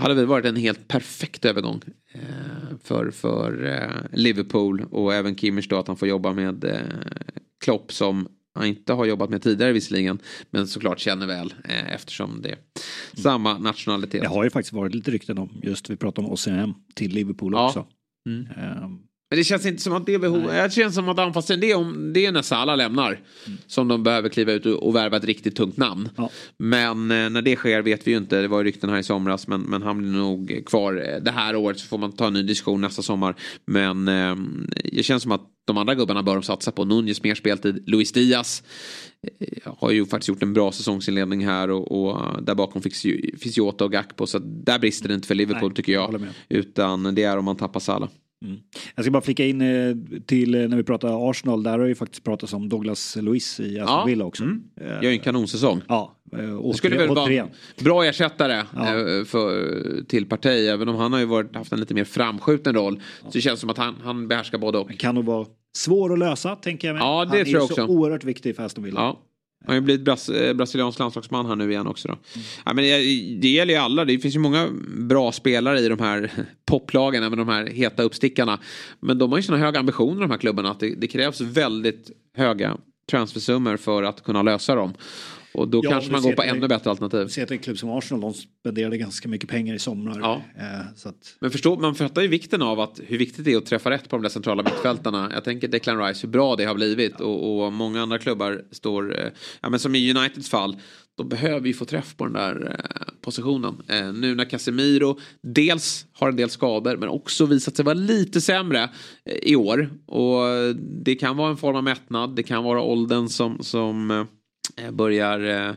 hade väl varit en helt perfekt övergång för, för eh, Liverpool och även Kimmich då att han får jobba med eh, Klopp som han inte har jobbat med tidigare visserligen men såklart känner väl eftersom det är samma nationalitet. Det har ju faktiskt varit lite rykten om just vi pratar om OCM till Liverpool ja. också. Mm. Men det känns inte som att det behovet, det känns som att anpassningen det är, om, det är när Salah lämnar. Mm. Som de behöver kliva ut och, värva ett riktigt tungt namn. Ja. Men eh, när det sker vet vi ju inte, det var ju rykten här i somras. Men, men han blir nog kvar eh, det här året så får man ta en ny diskussion nästa sommar. Men eh, det känns som att de andra gubbarna bör de satsa på. Nunez mer speltid, Luis Diaz eh, har ju faktiskt gjort en bra säsongsinledning här och, och där bakom finns, finns Jota och Gakpo. Så där brister det inte för Liverpool Nej, tycker jag. Utan det är om man tappar Salah. Mm. Jag ska bara flika in eh, till eh, när vi pratar Arsenal, där har ju faktiskt pratats om Douglas Luiz i Aston Villa också. Mm. Gör ju en kanonsäsong. Ja, det skulle väl vara en bra ersättare ja. för, till Partey, även om han har ju varit, haft en lite mer framskjuten roll. Ja. Så det känns som att han, han behärskar både och. kan nog vara svår att lösa, tänker jag mig. Ja, det han tror jag också. Han är så oerhört viktig för Aston Villa. Ja. Han har ju blivit bras eh, brasiliansk landslagsman här nu igen också. Då. Mm. Ja, men det, det gäller ju alla. Det finns ju många bra spelare i de här <laughs> poplagen, även de här heta uppstickarna. Men de har ju sådana höga ambitioner de här klubbarna att det, det krävs väldigt höga transfersummor för att kunna lösa dem. Och då ja, kanske man går på ännu bättre alternativ. Se att en klubb som Arsenal, de spenderade ganska mycket pengar i somrar. Ja. Eh, att... Men förstå, man fattar ju vikten av att hur viktigt det är att träffa rätt på de där centrala mittfältarna. Jag tänker Declan Rice, hur bra det har blivit. Ja. Och, och, många andra klubbar står, eh, ja men som i Uniteds fall, då behöver vi få träff på den där eh, positionen. Eh, nu när Casemiro dels har en del skador men också visat sig vara lite sämre eh, i år. Och det kan vara en form av mättnad, det kan vara åldern som, som Eh, börjar eh,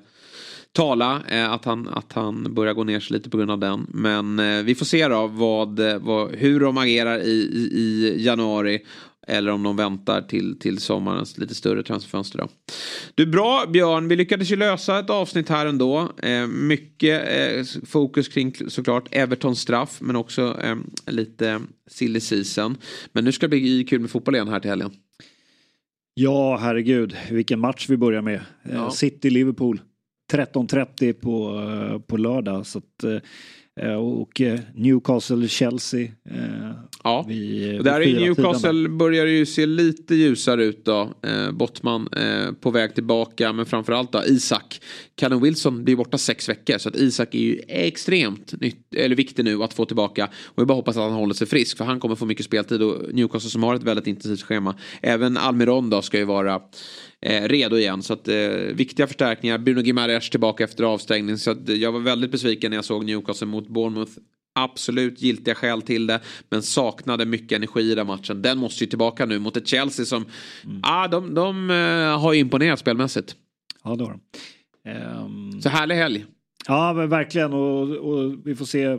tala eh, att, han, att han börjar gå ner sig lite på grund av den. Men vi får se då vad, vad, hur de agerar i, i, i januari. Eller om de väntar till, till sommarens lite större transferfönster då. Du, bra Björn. Vi lyckades ju lösa ett avsnitt här ändå. Eh, mycket eh, fokus kring såklart Evertons straff. Men också eh, lite silly season. Men nu ska det bli kul med fotboll igen här till helgen. Ja, herregud, vilken match vi börjar med. Eh, ja. City-Liverpool. 13.30 på, eh, på lördag. Så att, eh, och Newcastle-Chelsea. Ja, vid, där i Newcastle tiden. börjar ju se lite ljusare ut då. Bottman på väg tillbaka men framförallt då Isak. Callum Wilson blir borta sex veckor så att Isak är ju extremt nytt, eller viktig nu att få tillbaka. Och jag bara hoppas att han håller sig frisk för han kommer få mycket speltid och Newcastle som har ett väldigt intensivt schema. Även Almiron då ska ju vara eh, redo igen. Så att eh, viktiga förstärkningar. Bruno Gimares tillbaka efter avstängning. Så att, eh, jag var väldigt besviken när jag såg Newcastle mot Bournemouth. Absolut giltiga skäl till det. Men saknade mycket energi i den matchen. Den måste ju tillbaka nu mot ett Chelsea som, mm. ah, de, de uh, har imponerat spelmässigt. Ja, det har de. Um... Så härlig helg. Ja, verkligen. Och, och vi får se eh,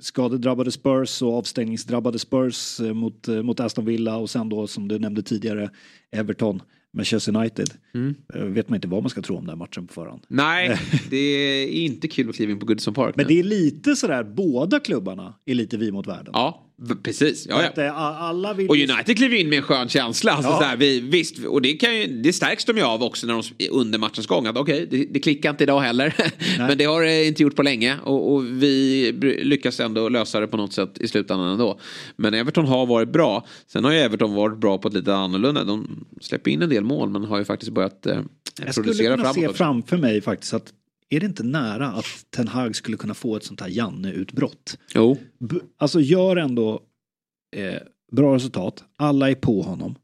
skadedrabbade Spurs och avstängningsdrabbade Spurs eh, mot, eh, mot Aston Villa och sen då som du nämnde tidigare Everton. Manchester United. Mm. Eh, vet man inte vad man ska tro om den matchen på förhand. Nej, <laughs> det är inte kul att kliva in på Goodison Park. Men det är lite sådär, båda klubbarna är lite vi mot världen. Ja, Precis, ja, ja. Eh, alla vill... Och United kliver in med en skön känsla. Alltså, ja. sådär, vi, visst, och det, kan ju, det stärks de ju av också när de, under matchens gång. Att okej, okay, det, det klickar inte idag heller. <laughs> Men det har det inte gjort på länge. Och, och, vi lyckas ändå lösa det på något sätt i slutändan ändå. Men Everton har varit bra. Sen har ju Everton varit bra på ett lite annorlunda. De släpper in en del mål men har ju faktiskt börjat eh, producera framåt. Jag skulle kunna se också. framför mig faktiskt att är det inte nära att Ten Hag skulle kunna få ett sånt här Janne-utbrott? Jo. alltså gör ändå eh, bra resultat, alla är på honom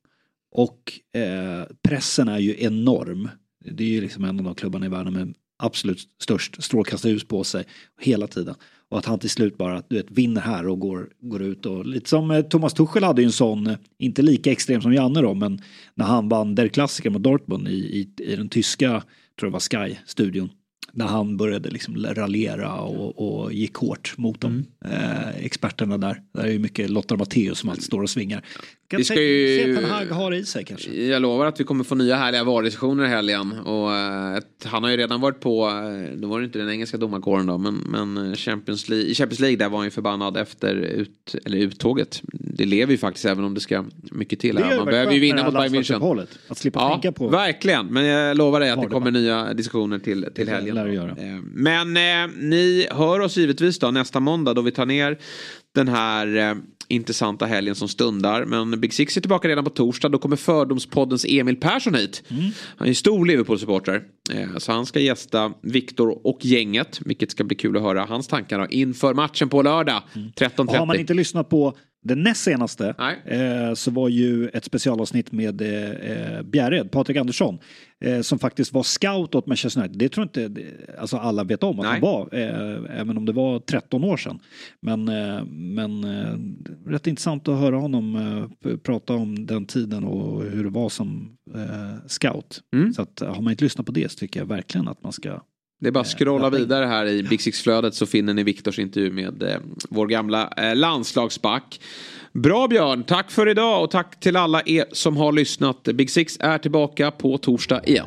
och eh, pressen är ju enorm. Det är ju liksom en av de klubbarna i världen med absolut störst strålkastarljus på sig hela tiden. Och att han till slut bara du vet, vinner här och går, går ut och lite som eh, Thomas Tuchel hade ju en sån, eh, inte lika extrem som Janne då, men när han vann der Klassiker mot Dortmund i, i, i den tyska, tror jag var Sky-studion när han började liksom raljera och, och gick hårt mot dem. Mm. Eh, experterna där. Där är ju mycket Lotta Matteus som alltid står och svingar. Kan vi ska ju... se Hag har i sig kanske. Jag lovar att vi kommer få nya härliga VAR-diskussioner i helgen. Och, eh, han har ju redan varit på, eh, då var det inte den engelska domarkåren då, men, men eh, Champions League, i Champions League där var han ju förbannad efter ut, eller uttåget. Det lever ju faktiskt även om det ska mycket till här. Man behöver ju vinna mot Bayern München. Att slippa ja, tänka på. Verkligen, men jag lovar dig att det kommer nya diskussioner till, till helgen. Eh, men eh, ni hör oss givetvis då nästa måndag då vi tar ner den här eh, intressanta helgen som stundar. Men Big Six är tillbaka redan på torsdag. Då kommer Fördomspoddens Emil Persson hit. Mm. Han är stor Liverpool-supporter. Eh, så han ska gästa Viktor och gänget. Vilket ska bli kul att höra hans tankar inför matchen på lördag. Mm. 13.30. Har man inte lyssnat på den näst senaste eh, så var ju ett specialavsnitt med eh, Bjärred, Patrik Andersson, eh, som faktiskt var scout åt Manchester United. Det tror inte alltså alla vet om att Nej. han var, eh, även om det var 13 år sedan. Men, eh, men eh, rätt intressant att höra honom eh, prata om den tiden och hur det var som scout. Mm. Så att, har man inte lyssnat på det så tycker jag verkligen att man ska det är bara att scrolla vidare här i Big Six-flödet så finner ni Viktors intervju med eh, vår gamla eh, landslagsback. Bra Björn, tack för idag och tack till alla er som har lyssnat. Big Six är tillbaka på torsdag igen.